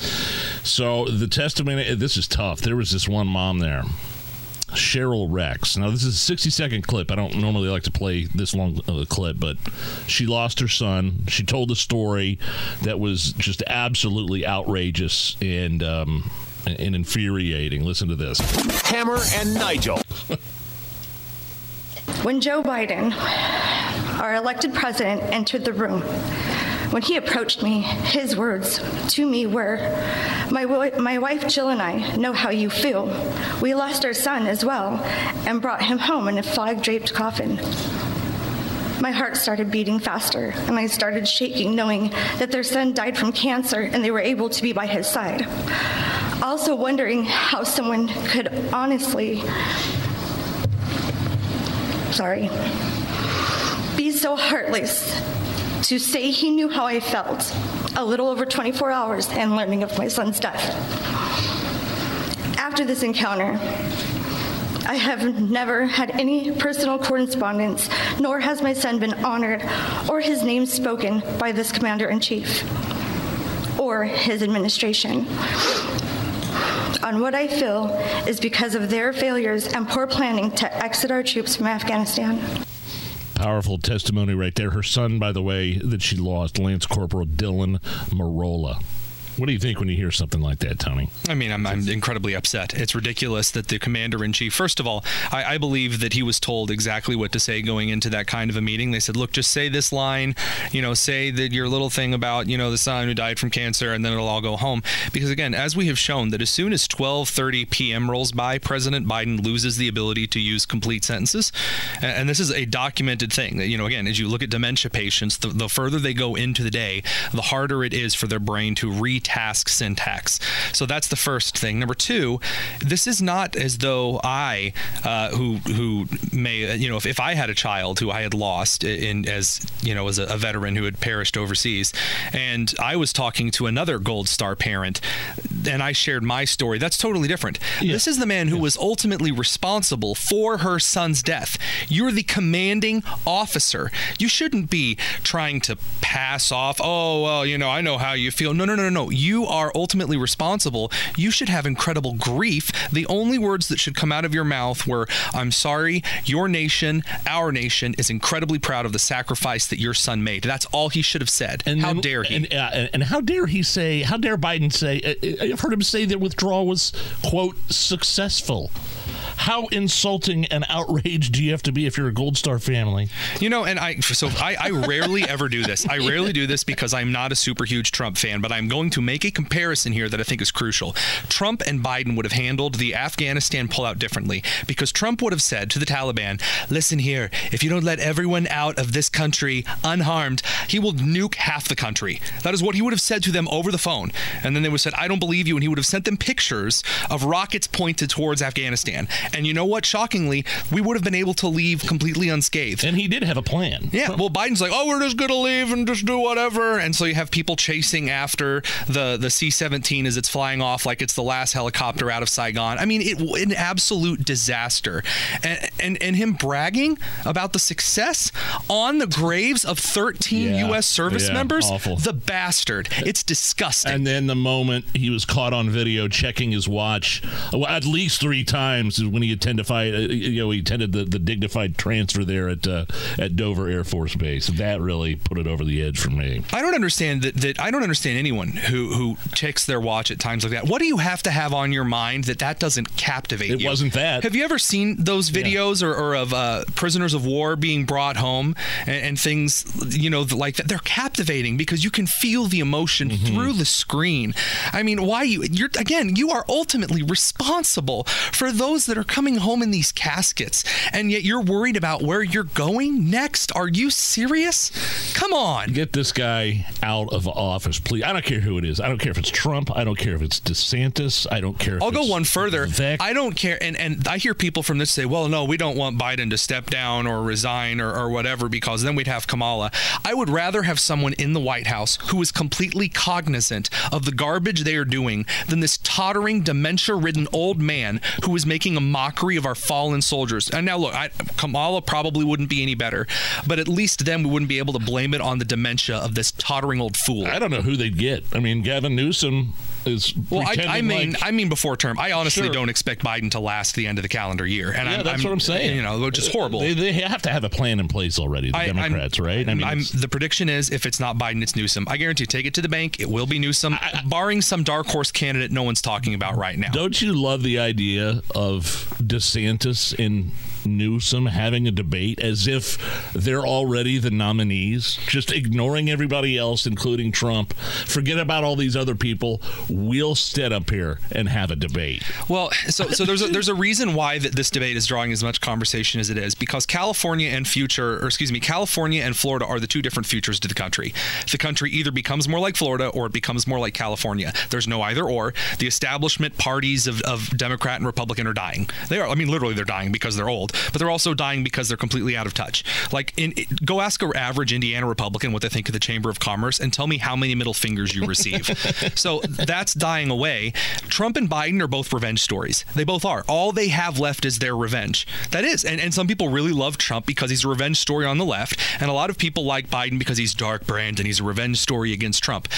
So the testimony. This is tough. There was this one mom there. Cheryl Rex. Now, this is a 60 second clip. I don't normally like to play this long of a clip, but she lost her son. She told a story that was just absolutely outrageous and, um, and infuriating. Listen to this. Hammer and Nigel. [LAUGHS] When Joe Biden, our elected president, entered the room, when he approached me, his words to me were, my, my wife Jill and I know how you feel. We lost our son as well and brought him home in a flag draped coffin. My heart started beating faster, and I started shaking, knowing that their son died from cancer and they were able to be by his side. Also, wondering how someone could honestly sorry, be so heartless to say he knew how I felt a little over 24 hours and learning of my son's death. After this encounter, I have never had any personal correspondence, nor has my son been honored or his name spoken by this commander in chief or his administration on what I feel is because of their failures and poor planning to exit our troops from Afghanistan. Powerful testimony right there. Her son, by the way, that she lost, Lance Corporal Dylan Merola. What do you think when you hear something like that, Tony? I mean, I'm, I'm incredibly upset. It's ridiculous that the commander in chief, first of all, I, I believe that he was told exactly what to say going into that kind of a meeting. They said, look, just say this line, you know, say that your little thing about, you know, the son who died from cancer, and then it'll all go home. Because again, as we have shown, that as soon as 12:30 p.m. rolls by, President Biden loses the ability to use complete sentences, and, this is a documented thing. You know, again, as you look at dementia patients, the, the further they go into the day, the harder it is for their brain to retask syntax. So that's the first thing. Number two, this is not as though I, uh, who who may, you know, if, if I had a child who I had lost in as you know as a, a veteran who had perished overseas, and I was talking to another Gold Star parent, and I shared my story. That's totally different. This is the man who was ultimately responsible for her son's death. You're the commanding officer. You shouldn't be trying to pass off, oh, well, you know, I know how you feel. No, no, no, no, no. You are ultimately responsible. You should have incredible grief. The only words that should come out of your mouth were, I'm sorry, your nation, our nation is incredibly proud of the sacrifice that your son made. That's all he should have said. And how then- dare he? And, uh, and how dare he say? How dare Biden say? uh, I've heard him say that withdrawal was quote successful. How insulting and outraged do you have to be if you're a Gold Star family? You know, and I so I, I rarely ever do this. I rarely do this because I'm not a super huge Trump fan, but I'm going to make a comparison here that I think is crucial. Trump and Biden would have handled the Afghanistan pullout differently because Trump would have said to the Taliban, "Listen here, if you don't let everyone out of this country unharmed, he will nuke half the country." That is what he would have said to them over the phone. And then they would have said, "I don't believe you," and he would have sent them pictures of rockets pointed towards Afghanistan. And you know what? Shockingly, we would have been able to leave completely unscathed. And he did have a plan. Yeah. Well, Biden's like, oh, we're just gonna leave and just do whatever, and so you have people chasing after the the C-17 as it's flying off like it's the last helicopter out of Saigon. I mean, it an absolute disaster, and and and him bragging about the success on the graves of 13 Yeah. U.S. service Yeah, members. awful. The bastard. It's disgusting. And then the moment he was caught on video checking his watch, well, at least three times when he attended, uh, you know, he attended the, the dignified transfer there at uh, at Dover Air Force Base. That really put it over the edge for me. I don't understand that, that I don't understand anyone who who checks their watch at times like that. What do you have to have on your mind that that doesn't captivate It you? wasn't that. Have you ever seen those videos or, or of uh, prisoners of war being brought home and, and things you know like that? They're captivating because you can feel the emotion Mm-hmm. through the screen. I mean, why you? You're again, you are ultimately responsible for those that are coming home in these caskets, and yet you're worried about where you're going next. Are you serious? Come on. Get this guy out of office, please. I don't care who it is. I don't care if it's Trump. I don't care if it's DeSantis. I don't care if I'll go one further. Vivek. I don't care, and and I hear people from this say, "Well, no, we don't want Biden to step down or resign or, or whatever because then we'd have Kamala." I would rather have someone in the White House who is completely cognizant of the garbage they are doing than this tottering, dementia-ridden old man who is making a mockery of our fallen soldiers. And now, look, I, Kamala probably wouldn't be any better, but at least then we wouldn't be able to blame it on the dementia of this tottering old fool. I don't know who they'd get. I mean, Gavin Newsom is. Well, I, I mean, like- I mean before term. I honestly Sure. don't expect Biden to last the end of the calendar year, and yeah, I'm, that's what I'm saying. You know, which is horrible. They, they have to have a plan in place already. The I- I'm- Democrats, right? I mean, I'm, the prediction is if it's not Biden, it's Newsom. I guarantee. Take it to the bank. It will be Newsom, barring some dark horse candidate no one's talking about right now. Don't you love the idea of DeSantis and Newsom having a debate as if they're already the nominees, just ignoring everybody else, including Trump? Forget about all these other people. We'll stand up here and have a debate. Well, so so there's a, there's a reason why that this debate is drawing as much conversation as it is because California and future, or excuse me, California and Florida are the two different futures to the country. The country either becomes more like Florida or it becomes more like California. There's no either or. The establishment parties of, of Democrat and Republican are dying. They are. I mean, literally, they're dying because they're old, but they're also dying because they're completely out of touch. Like, in, go ask an average Indiana Republican what they think of the Chamber of Commerce and tell me how many middle fingers you receive. [LAUGHS] so that's dying away. Trump and Biden are both revenge stories. They both are. All they have left is their revenge. That is. And, and some people really love Trump because he's a revenge story on the left. And a lot of people like Biden because he's dark brand and he's a revenge story against Trump.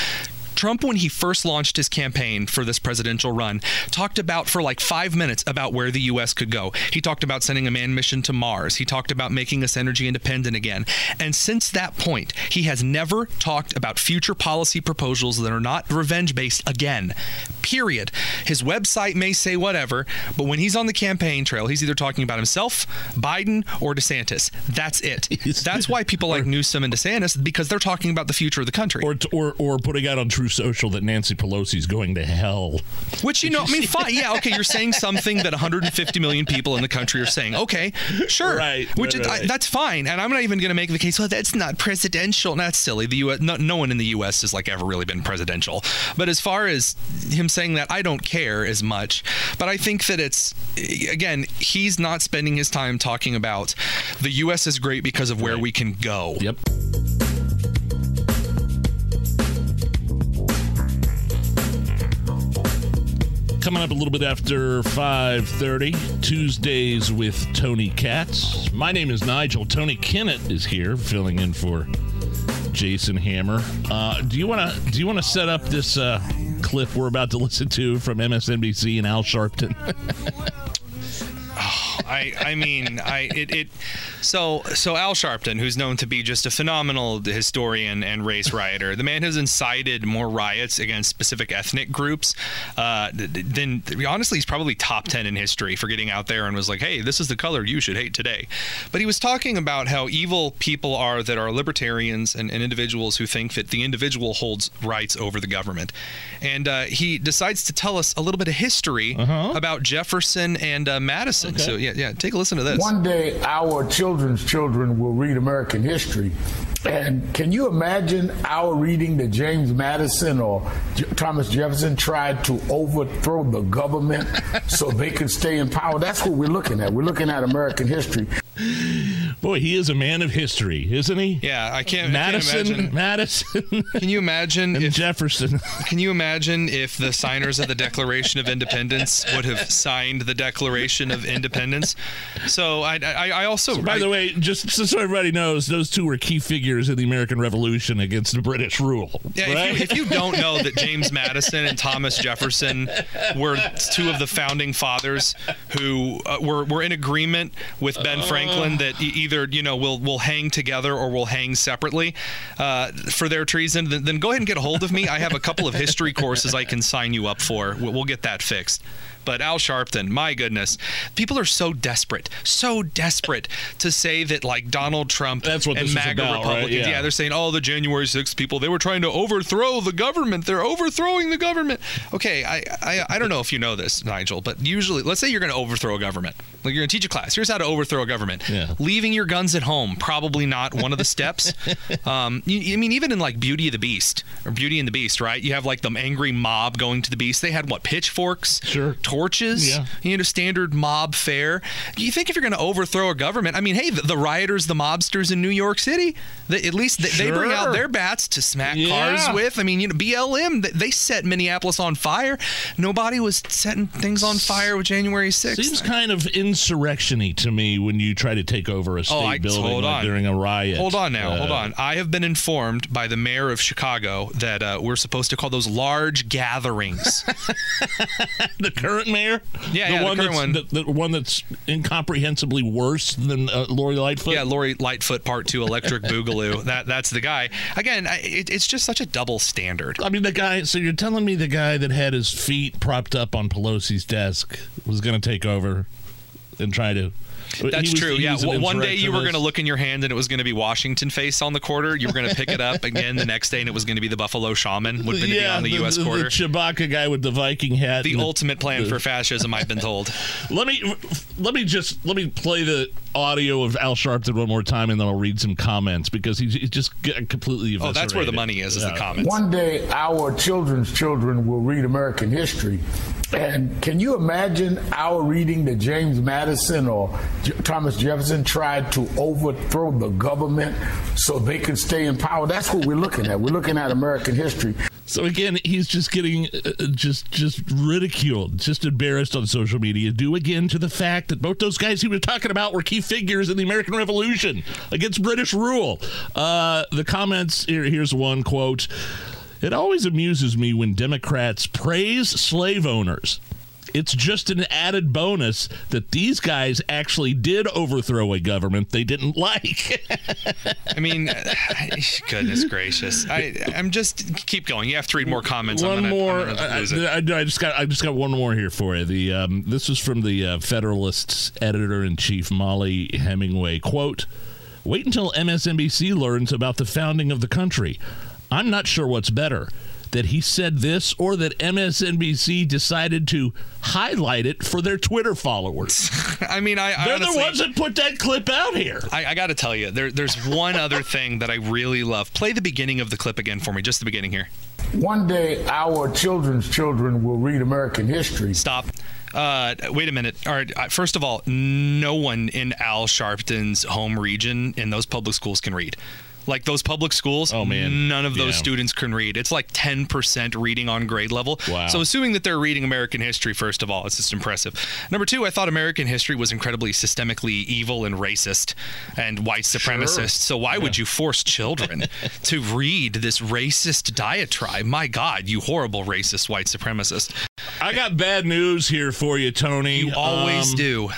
Trump, when he first launched his campaign for this presidential run, talked about for like five minutes about where the U.S. could go. He talked about sending a manned mission to Mars. He talked about making us energy independent again. And since that point, he has never talked about future policy proposals that are not revenge based again. Period. His website may say whatever, but when he's on the campaign trail, he's either talking about himself, Biden, or DeSantis. That's it. [LAUGHS] That's why people like Newsom and DeSantis because they're talking about the future of the country. Or, or, or putting out on True Social that Nancy Pelosi's going to hell. Which you know, I mean, [LAUGHS] fine, yeah, okay. You're saying something that 150 million people in the country are saying. Okay, sure, Right, Which right, is- right. I- that's fine, and I'm not even going to make the case. Well, that's not presidential. No, That's silly. The U.S. No, no one in the U.S. has like ever really been presidential. But as far as him saying that, I don't care as much. But I think that it's again, he's not spending his time talking about the U.S. is great because of where we can go. Yep. Coming up a little bit after 5:30, Tuesdays with Tony Katz. My name is Nigel. Tony Kinnett is here, filling in for Jason Hammer. Uh, do you want to do you want to set up this uh, clip we're about to listen to from MSNBC and Al Sharpton? [LAUGHS] I I mean I it, it so so Al Sharpton, who's known to be just a phenomenal historian and race rioter, the man who's incited more riots against specific ethnic groups uh, th- th- than honestly he's probably top ten in history for getting out there and was like, hey, this is the color you should hate today. But he was talking about how evil people are that are libertarians and, and individuals who think that the individual holds rights over the government, and uh, he decides to tell us a little bit of history about Jefferson and uh, Madison. So yeah, yeah, take a listen to this. One day, our children's children will read American history. And can you imagine our reading that James Madison or J- Thomas Jefferson tried to overthrow the government [LAUGHS] so they could stay in power? That's what we're looking at. We're looking at American history. Boy, he is a man of history, isn't he? Yeah, I can't. Madison, I can't imagine. Madison. [LAUGHS] Can you imagine if Jefferson? [LAUGHS] Can you imagine if the signers of the Declaration of Independence would have signed the Declaration of Independence? So I, I, I also. So, by I- the way, just so so everybody knows, those two were key figures in the American Revolution against the British rule. Yeah, right? if, you, if you don't know that James Madison and Thomas Jefferson were two of the founding fathers who uh, were, were in agreement with Ben Franklin that e- either you know will will hang together or we'll hang separately uh, for their treason, then, then go ahead and get a hold of me. I have a couple of history courses I can sign you up for. We'll, we'll get that fixed. But Al Sharpton, my goodness, people are so desperate, so desperate to say that like Donald Trump That's what and MAGA about, right? Republicans, Yeah. yeah, they're saying, oh, the January 6th people, they were trying to overthrow the government. They're overthrowing the government. Okay, I, I, I don't know if you know this, Nigel, but usually, let's say you're going to overthrow a government. Like you're going to teach a class. Here's how to overthrow a government. Yeah. Leaving your guns at home, probably not one of the steps. [LAUGHS] um, you, I mean, even in like Beauty of the Beast or Beauty and the Beast, right? You have like the angry mob going to the beast. They had what, pitchforks? Sure. Torches? Yeah. you know, standard mob fare. You think if you're going to overthrow a government, I mean, hey, the, the rioters, the mobsters in New York City, they, at least they, they bring out their bats to smack Yeah. cars with. I mean, you know, BLM, they, they set Minneapolis on fire. Nobody was setting things on fire with January 6th. Seems kind of insurrection-y to me when you try to take over a state Oh, I- building hold like during a riot. Hold on now, hold Uh, on. I have been informed by the mayor of Chicago that uh, we're supposed to call those large gatherings. [LAUGHS] the current mayor, Yeah, the yeah, the one current that's, one. The, the one that's incomprehensibly worse than uh, Lori Lightfoot. Yeah, Lori Lightfoot Part Two, Electric Boogaloo. [LAUGHS] That that's the guy. Again, I, it, it's just such a double standard. I mean, the guy. So you're telling me the guy that had his feet propped up on Pelosi's desk was going to take over and try to. He That's was- true. Yeah. was One one day you were going to look in your hand and it was going to be Washington face on the quarter. You were going to pick it up again the next day and it was going to be the Buffalo Shaman would be yeah, on the, U.S. the, quarter. The Chewbacca guy with the Viking hat. The and ultimate plan the- for fascism, I've been told. [LAUGHS] Let me let me just let me play the audio of Al Sharpton one more time, and then I'll read some comments because he's, he's just completely. Oh, that's where the money is, is the comments. One day, our children's children will read American history. And can you imagine our reading that James Madison or Thomas Jefferson tried to overthrow the government so they could stay in power? That's what we're looking at. We're looking at American history. So again, he's just getting uh, uh, just just ridiculed, just embarrassed on social media, due again to the fact that both those guys he was talking about were key figures in the American Revolution against British rule. Uh, the comments here, here's one quote. It always amuses me when Democrats praise slave owners. It's just an added bonus that these guys actually did overthrow a government they didn't like. [LAUGHS] I mean, [SIGHS] goodness gracious! I, I'm just keep going. You have to read more comments. I'm one gonna- more. I. I- I just got. I just got one more here for you. The um, this is from the uh, Federalist's editor in chief Mollie Hemingway. Quote: Wait until MSNBC learns about the founding of the country. I'm not sure what's better. That he said this, or that MSNBC decided to highlight it for their Twitter followers. [LAUGHS] I mean, I, I They're honestly- the ones that put that clip out here. I, I got to tell you, there, there's one other thing that I really love. Play the beginning of the clip again for me, just the beginning here. One day, our children's children will read American history. Stop. Uh, wait a minute. All right. uh, First of all, no one in Al Sharpton's home region in those public schools can read. Like those public schools, oh man. none of those Yeah. students can read. It's like 10% reading on grade level. Wow. So assuming that they're reading American history, first of all, it's just impressive. Number two, I thought American history was incredibly systemically evil and racist and white supremacist. So why would you force children [LAUGHS] to read this racist diatribe? My God, you horrible racist white supremacist. I got bad news here for you, Tony. You always Um, do.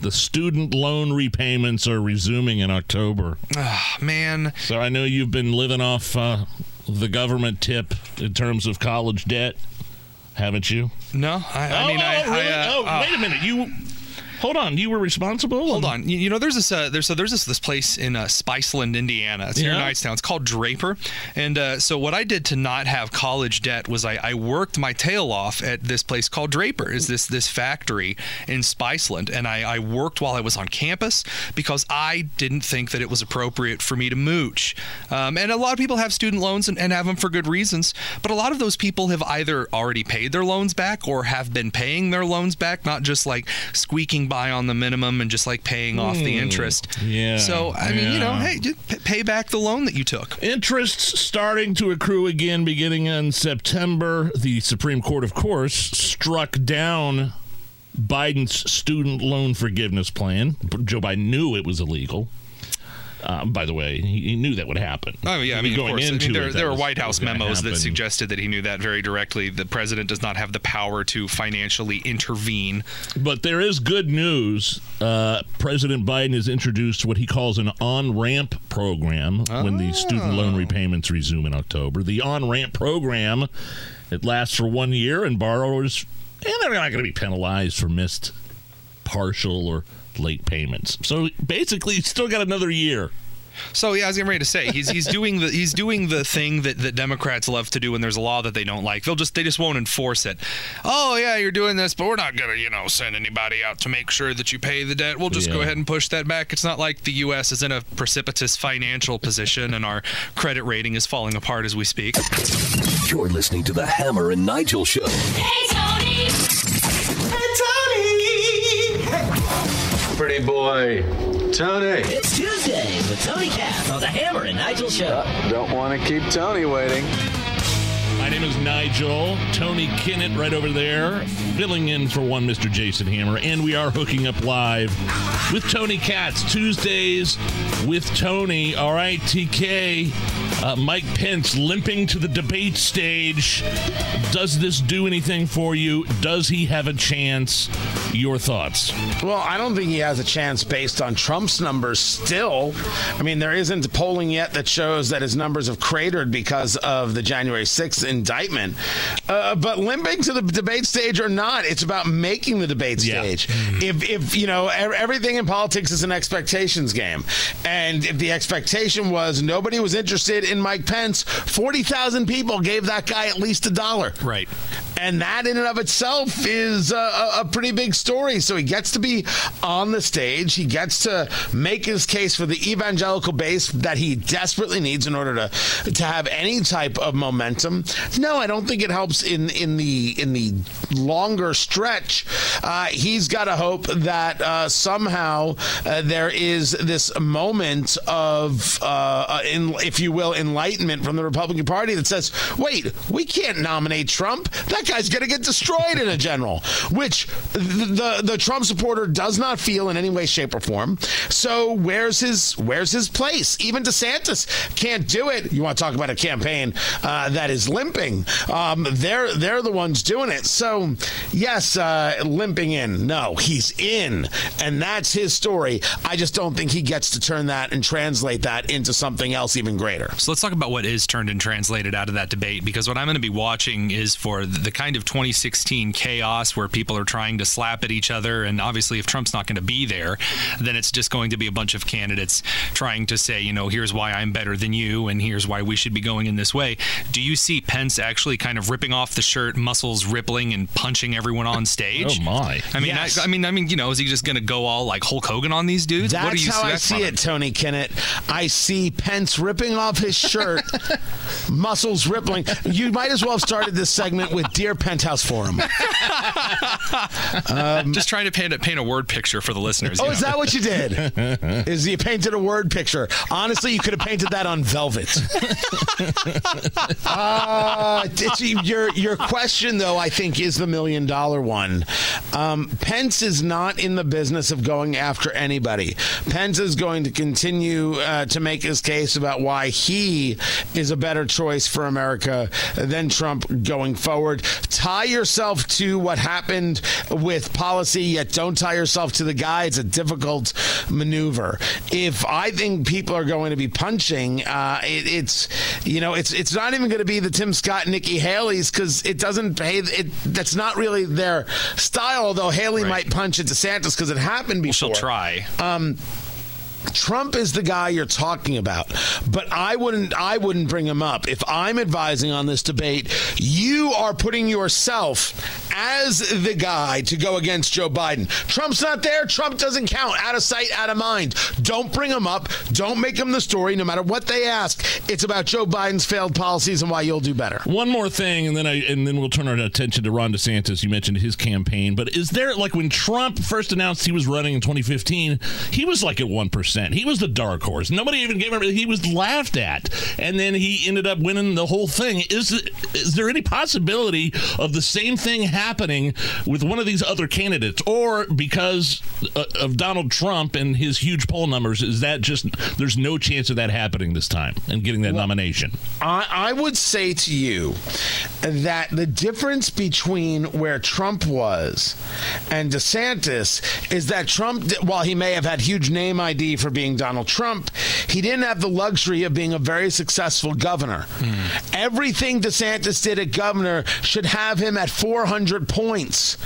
The student loan repayments are resuming in October. Ah, man. So I know you've been living off uh, the government tip in terms of college debt, haven't you? No, I, I oh, mean, I, oh, really? I, uh, oh, uh, wait a minute. You hold on. You were responsible. Hold on. You, you know, there's this uh, there's so there's this this place in uh, Spiceland, Indiana. It's near Yeah. Knightstown. It's called Draper. And uh, so what I did to not have college debt was I, I worked my tail off at this place called Draper. Is this this factory in Spiceland? And I, I worked while I was on campus because I didn't think that it was appropriate for me to mooch. Um, and a lot of people have student loans and, and have them for good reasons. But a lot of those people have either already paid their loans back or have been paying their loans back, not just like squeaking by on the minimum and just like paying off the Hmm. interest. Yeah, So I mean, you know, hey, just pay back the loan that you took. Interest starting to accrue again beginning in September. The Supreme Court, of course, struck down Biden's student loan forgiveness plan. Joe Biden knew it was illegal. Um, by the way, he, he knew that would happen. Oh yeah, I mean, going course. I into mean, there, it, there were White House memos that suggested that he knew that very directly. The president does not have the power to financially intervene. But there is good news. Uh, President Biden has introduced what he calls an on ramp program when the student loan Oh. repayments resume in October. The on ramp program it lasts for one year, and borrowers and they're not going to be penalized for missed partial or late payments. So basically, he's still got another year. So yeah, I was getting ready to say he's he's doing the he's doing the thing that, that Democrats love to do when there's a law that they don't like. They'll just they just won't enforce it. Oh yeah, you're doing this, but we're not gonna you know send anybody out to make sure that you pay the debt. We'll just go ahead and push that back. It's not like the U.S. is in a precipitous financial position and our credit rating is falling apart as we speak. You're listening to the Hammer and Nigel Show. Hey, Tony! Pretty boy. Tony. It's Tuesday with Tony Katz on the Hammer and Nigel Show. Don't want to keep Tony waiting. My name is Nigel. Tony Kinnett right over there, filling in for one Mr. Jason Hammer. And we are hooking up live with Tony Katz. Tuesdays with Tony. All right, TK. Uh, Mike Pence limping to the debate stage. Does this do anything for you? Does he have a chance? Your thoughts? Well, I don't think he has a chance based on Trump's numbers still. I mean, there isn't polling yet that shows that his numbers have cratered because of the January 6th indictment. Uh, but limping to the debate stage or not, it's about making the debate stage. If, if, you know, everything in politics is an expectations game. And if the expectation was nobody was interested in Mike Pence, 40,000 people gave that guy at least a dollar. Right. And that in and of itself is a, a- a pretty big story. So he gets to be on the stage. He gets to make his case for the evangelical base that he desperately needs in order to to have any type of momentum. No, I don't think it helps in in the in the longer stretch. Uh, he's got to hope that uh, somehow uh, there is this moment of, uh, in, if you will, enlightenment from the Republican Party that says, "Wait, we can't nominate Trump. That guy's going to get destroyed in a general, which the, the the Trump supporter does not feel in any way, shape, or form. So where's his where's his place? Even DeSantis can't do it. You want to talk about a campaign uh, that is limping? Um, they're they're the ones doing it. So yes, uh, limping in. No, he's in, and that's his story. I just don't think he gets to turn that and translate that into something else even greater. So let's talk about what is turned and translated out of that debate because what I'm going to be watching is for the kind of 2016 chaos where people are trying to slap at each other. And obviously, if Trump's not going to be there, then it's just going to be a bunch of candidates trying to say, you know, here's why I'm better than you and here's why we should be going in this way. Do you see Pence actually kind of ripping off the shirt, muscles rippling, and punching everyone on stage? Oh, my. I mean, Yes. I, I mean, I mean, you know, is he just going to go all like Hulk Hogan on these dudes? That's what do you how I see from it, Tony Kinnett. I see Pence ripping off his shirt, [LAUGHS] muscles rippling. You might as well have started this segment with Dear Penthouse Forum. [LAUGHS] just trying to paint a, paint a word picture for the listeners. Oh, you is that what you did? [LAUGHS] Is you painted a word picture? Honestly, you could have painted that on velvet. uh, it's- your your question, though, I think, is the million dollar one. Um, Pence is not in the business of going after anybody. Pence is going to continue uh, to make his case about why he is a better choice for America than Trump going forward. Tie yourself to what happened with policy, yet don't tie yourself to the guy. It's a difficult maneuver. If I think people are going to be punching, uh, it, it's you know it's it's not even going to be the Tim Scott, Nikki Haley's because it doesn't pay. It that's not really their style. Although Haley might punch at DeSantis because it happened before. she'll try. Um, Trump is the guy you're talking about, but I wouldn't I wouldn't bring him up. If I'm advising on this debate, you are putting yourself as the guy to go against Joe Biden. Trump's not there, Trump doesn't count. Out of sight, out of mind. Don't bring him up. Don't make him the story no matter what they ask. It's about Joe Biden's failed policies and why you'll do better. One more thing, and then I and then we'll turn our attention to Ron DeSantis. You mentioned his campaign, but is there like when Trump first announced he was running in 2015, he was like at one percent. He was the dark horse. Nobody even gave him. He was laughed at, and then he ended up winning the whole thing. Is is there any possibility of the same thing happening with one of these other candidates, or because uh, of Donald Trump and his huge poll numbers? Is that just there's no chance of that happening this time and getting that nomination? I, I would say to you that the difference between where Trump was and DeSantis is that Trump, while he may have had huge name ID for being Donald Trump, he didn't have the luxury of being a very successful governor. Hmm. Everything DeSantis did at governor should have him at 400 points,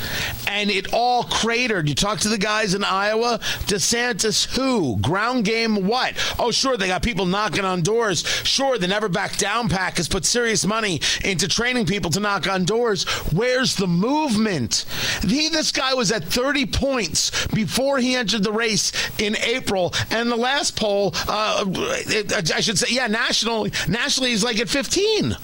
and it all cratered. You talk to the guys in Iowa, DeSantis who? Ground game what? Oh, sure, they got people knocking on doors. Sure, the Never Back Down PAC has put serious money into training people to knock on doors. Where's the movement? He, this guy was at 30 points before he entered the race in April, and the last poll, uh, it- I should say, yeah, nationally, nationally, he's like at 15.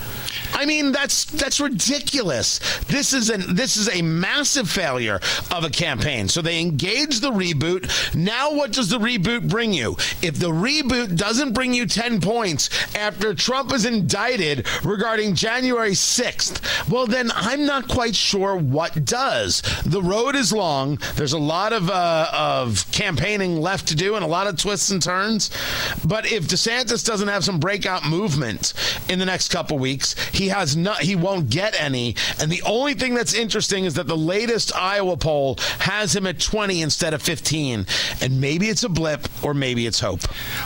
I mean, that's that's ridiculous. This is an this is a massive failure of a campaign. So they engage the reboot. Now, what does the reboot bring you? If the reboot doesn't bring you 10 points after Trump is indicted regarding January 6th, well, then I'm not quite sure what does. The road is long. There's a lot of uh, of campaigning left to do and a lot of twists and turns. But if DeSantis doesn't have some breakout movement in the next couple weeks, he has not. He won't get any. And the only thing that's interesting is that the latest Iowa poll has him at 20 instead of 15. And maybe it's a blip, or maybe it's hope.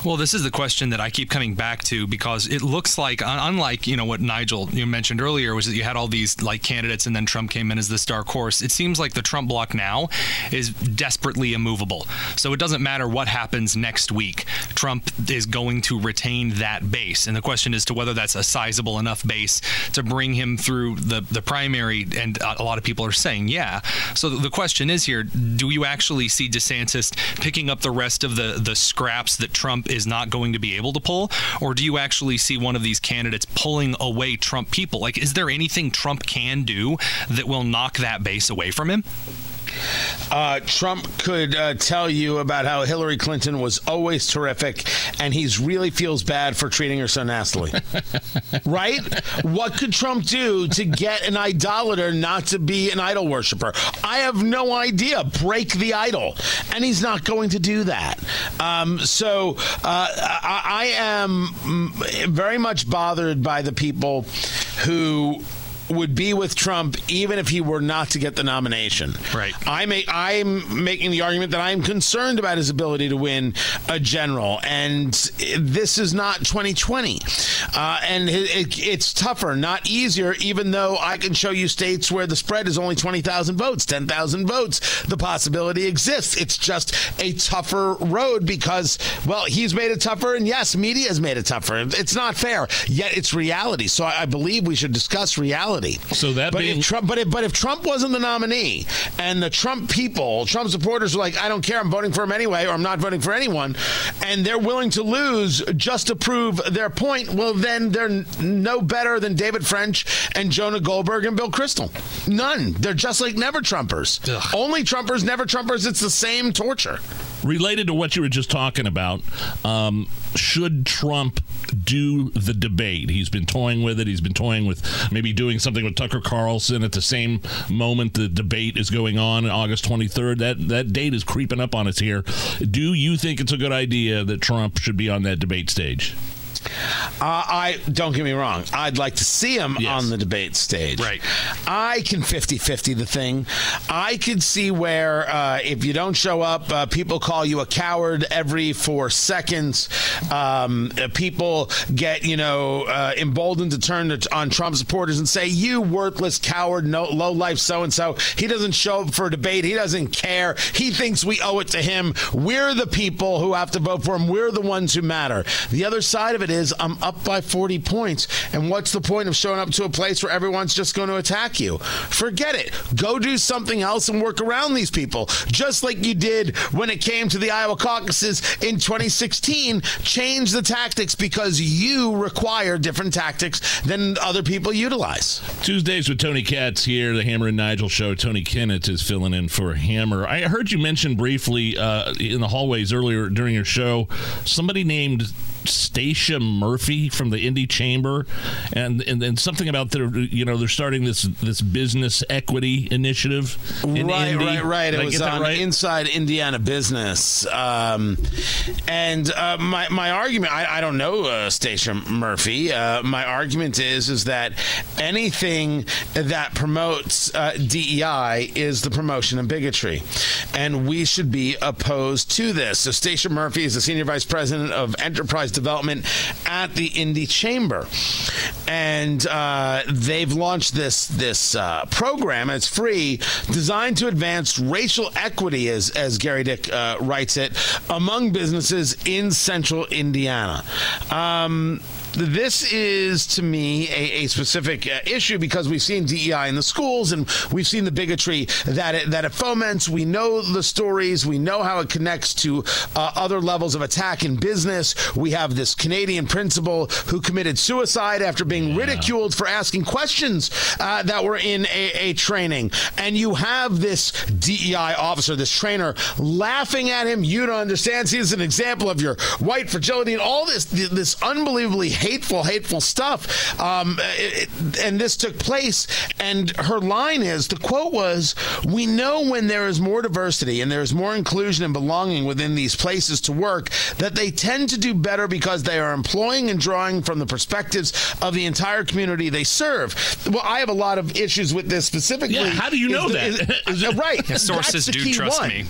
Well, this is the question that I keep coming back to because it looks like, unlike you know what Nigel you mentioned earlier, was that you had all these like candidates and then Trump came in as this dark horse. It seems like the Trump block now is desperately immovable. So it doesn't matter what happens next week. Trump is going to retain that base, and the question is to whether that's a sizable enough base to bring him through the the primary. And a lot of people are saying, yeah. So the question is here: Do you actually see DeSantis picking up the rest of the the scraps that Trump is not going to be able to pull, or do you actually see one of these candidates pulling away Trump people? Like, is there anything Trump can do that will knock that base away from him? Uh, Trump could uh, tell you about how Hillary Clinton was always terrific, and he really feels bad for treating her so nastily. [LAUGHS] right? What could Trump do to get an idolater not to be an idol worshiper? I have no idea. Break the idol, and he's not going to do that. Um, so uh, I, I am very much bothered by the people who would be with Trump even if he were not to get the nomination. Right. I make I'm making the argument that I'm concerned about his ability to win a general, and this is not 2020, uh, and it, it, it's tougher, not easier. Even though I can show you states where the spread is only 20,000 votes, 10,000 votes, the possibility exists. It's just a tougher road because, well, he's made it tougher, and yes, media has made it tougher. It's not fair, yet it's reality. So I, I believe we should discuss reality. So that but being if Trump, but if but if Trump wasn't the nominee, and the Trump people, Trump supporters are like, I don't care, I'm voting for him anyway, or I'm not voting for anyone, and they're willing to lose just to prove their point, well, then they're no better than David French and Jonah Goldberg and Bill Kristol. None. They're just like never Trumpers. Only Trumpers, never Trumpers. It's the same torture. related to what you were just talking about, um, should Trump do the debate? He's been toying with it. He's been toying with maybe doing something with Tucker Carlson at the same moment the debate is going on on, August 23rd. That that date is creeping up on us here. Do you think it's a good idea that Trump should be on that debate stage? Uh, I don't get me wrong. I'd like to see him on the debate stage. Right. I can 50-50 the thing. I could see where uh, if you don't show up, uh, people call you a coward every four seconds. Um, uh, people get you know uh, emboldened to turn to, on Trump supporters and say, "You worthless coward, no low life so and so." He doesn't show up for a debate. He doesn't care. He thinks we owe it to him. We're the people who have to vote for him. We're the ones who matter. The other side of it is I'm up by 40 points. And what's the point of showing up to a place where everyone's just going to attack you? Forget it. Go do something else and work around these people. Just like you did when it came to the Iowa caucuses in 2016. Change the tactics because you require different tactics than other people utilize. Tuesdays with Tony Katz here, the Hammer and Nigel show. Tony Kinnett is filling in for Hammer. I heard you mention briefly uh, in the hallways earlier during your show somebody named Stacia Murphy from the Indy Chamber, and and then something about their you know they're starting this this business equity initiative. In right, Indy. right, right. Did It I was on right? Inside Indiana Business, um, and uh, my my argument. I, I don't know uh, Stacia Murphy. Uh, my argument is is that anything that promotes uh, DEI is the promotion of bigotry, and we should be opposed to this. So Stacia Murphy is the senior vice president of enterprise development at the Indy Chamber, and uh, they've launched this this uh, program. It's free, designed to advance racial equity, as as Gerry Dick uh, writes it, among businesses in Central Indiana. Um, this is to me a, a specific uh, issue because we've seen DEI in the schools and we've seen the bigotry that it, that it foments. We know the stories. We know how it connects to uh, other levels of attack in business. We have this Canadian principal who committed suicide after being ridiculed for asking questions uh, that were in a, a training. And you have this DEI officer, this trainer, laughing at him. You don't understand. See, this is an example of your white fragility and all this this unbelievably hateful, hateful stuff. Um, it- it- and this took place. And her line is the quote was, "We know when there is more diversity and there is more inclusion and belonging within these places to work that they tend to do better because they are employing and drawing from the perspectives of the entire community they serve." Well, I have a lot of issues with this specifically. Yeah, how do you Is know the- that? is- [LAUGHS] uh, right. Yeah, sources the do trust one. me.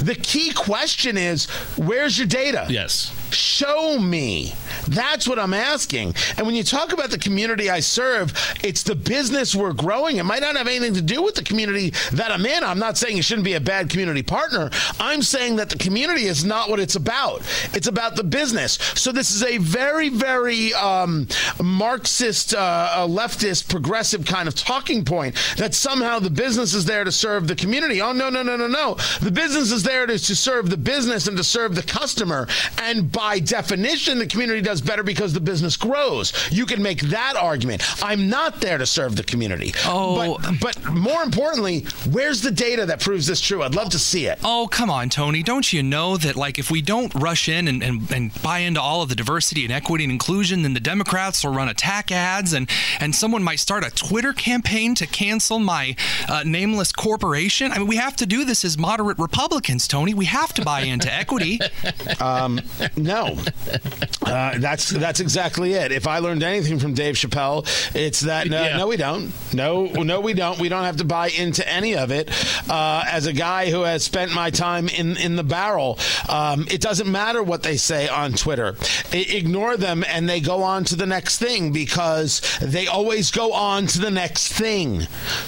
The key question is, where's your data? Yes. Show me. That's what I'm asking. And when you talk about the community I serve, it's the business we're growing. It might not have anything to do with the community that I'm in. I'm not saying it shouldn't be a bad community partner. I'm saying that the community is not what it's about. It's about the business. So this is a very, very um, Marxist, uh, leftist, progressive kind of talking point that somehow the business is there to serve the community. Oh, no, no, no, no, no. The business is there to, to serve the business and to serve the customer. And by definition, the community does better because the business grows. You can make that argument. I'm not there to serve the community. Oh. But, but more importantly, where's the data that proves this true? I'd love to see it. Oh, come on, Tony. Don't you know that, like, if we don't rush in and, and, and buy into all of the diversity and equity and inclusion, then the Democrats will run attack ads and, and someone might start a Twitter campaign to cancel my uh, nameless corporation? I mean, we have to do this as moderate Republicans, Tony. We have to buy into equity. [LAUGHS] Um, no, uh, that's that's exactly it. If I learned anything from Dave Chappelle, it's that no, Yeah. no, we don't. No, no, we don't. We don't have to buy into any of it. Uh, as a guy who has spent my time in in the barrel, um, it doesn't matter what they say on Twitter. I- ignore them, and they go on to the next thing because they always go on to the next thing.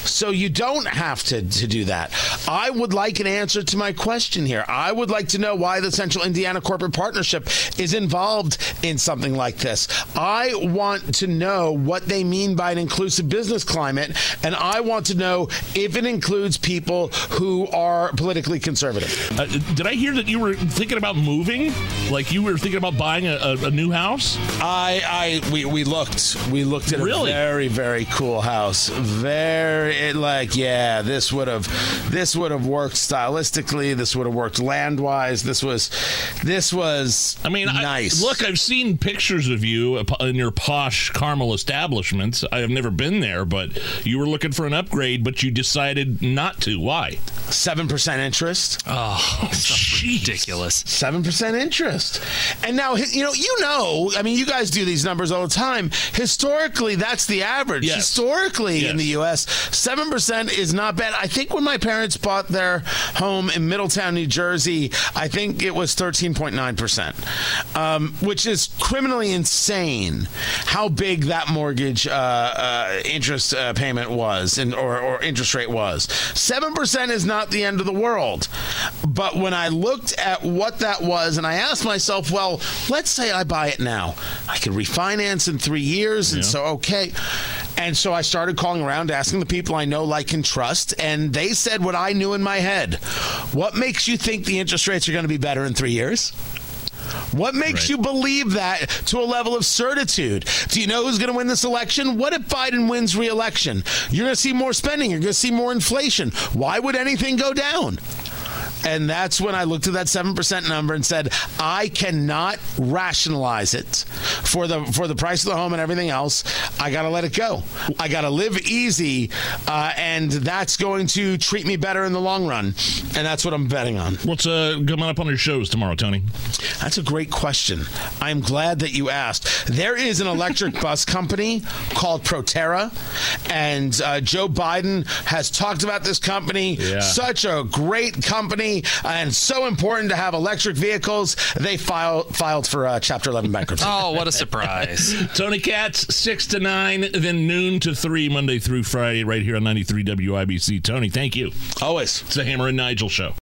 So you don't have to to do that. I would like an answer to my question here. I would like to know why the Central Indiana Corporate Partnership is involved in something like this. I want to know what they mean by an inclusive business climate, and I want to know if it includes people who are politically conservative. Uh, did I hear that you were thinking about moving? Like you were thinking about buying a, a, a new house? I, I, we, we looked, we looked at Really? a very, very cool house. Very, it, like, yeah, this would have, this would have worked stylistically. This would have worked land wise. This was, this was. I mean, nice. I, look, I've seen pictures of you in your posh Carmel establishments. I have never been there, but you were looking for an upgrade, but you decided not to. Why? Seven percent interest. Oh, ridiculous. Seven percent interest. And now, you know, you know. I mean, you guys do these numbers all the time. Historically, that's the average. Yes. Historically, in the U.S., seven percent is not bad. I think when my parents bought their home in Middletown, New Jersey, I think it was thirteen point nine percent, um, which is criminally insane. How big that mortgage uh, uh, interest uh, payment was, and or, or interest rate was. Seven percent is not the end of the world. But when I looked at what that was, and I asked myself, well, let's say I buy it now, I could refinance in three years, and so okay. And so I started calling around, asking the people I know, like, and trust, and they said what I knew in my head. What makes you think the interest rates are going to be better in three years? What makes Right. you believe that to a level of certitude? Do you know who's going to win this election? What if Biden wins re-election? You're going to see more spending. You're going to see more inflation. Why would anything go down? And that's when I looked at that seven percent number and said, I cannot rationalize it for the for the price of the home and everything else. I got to let it go. I got to live easy, uh, and that's going to treat me better in the long run. And that's what I'm betting on. What's uh, coming up on your shows tomorrow, Tony? That's a great question. I'm glad that you asked. There is an electric [LAUGHS] bus company called Proterra, and uh, Joe Biden has talked about this company. Yeah. Such a great company, and so important to have electric vehicles. They filed filed for uh, Chapter 11 bankruptcy. Oh, what a surprise. [LAUGHS] Tony Katz, 6 to 9, then noon to 3, Monday through Friday, right here on 93 WIBC. Tony, thank you. Always. It's the Hammer and Nigel Show.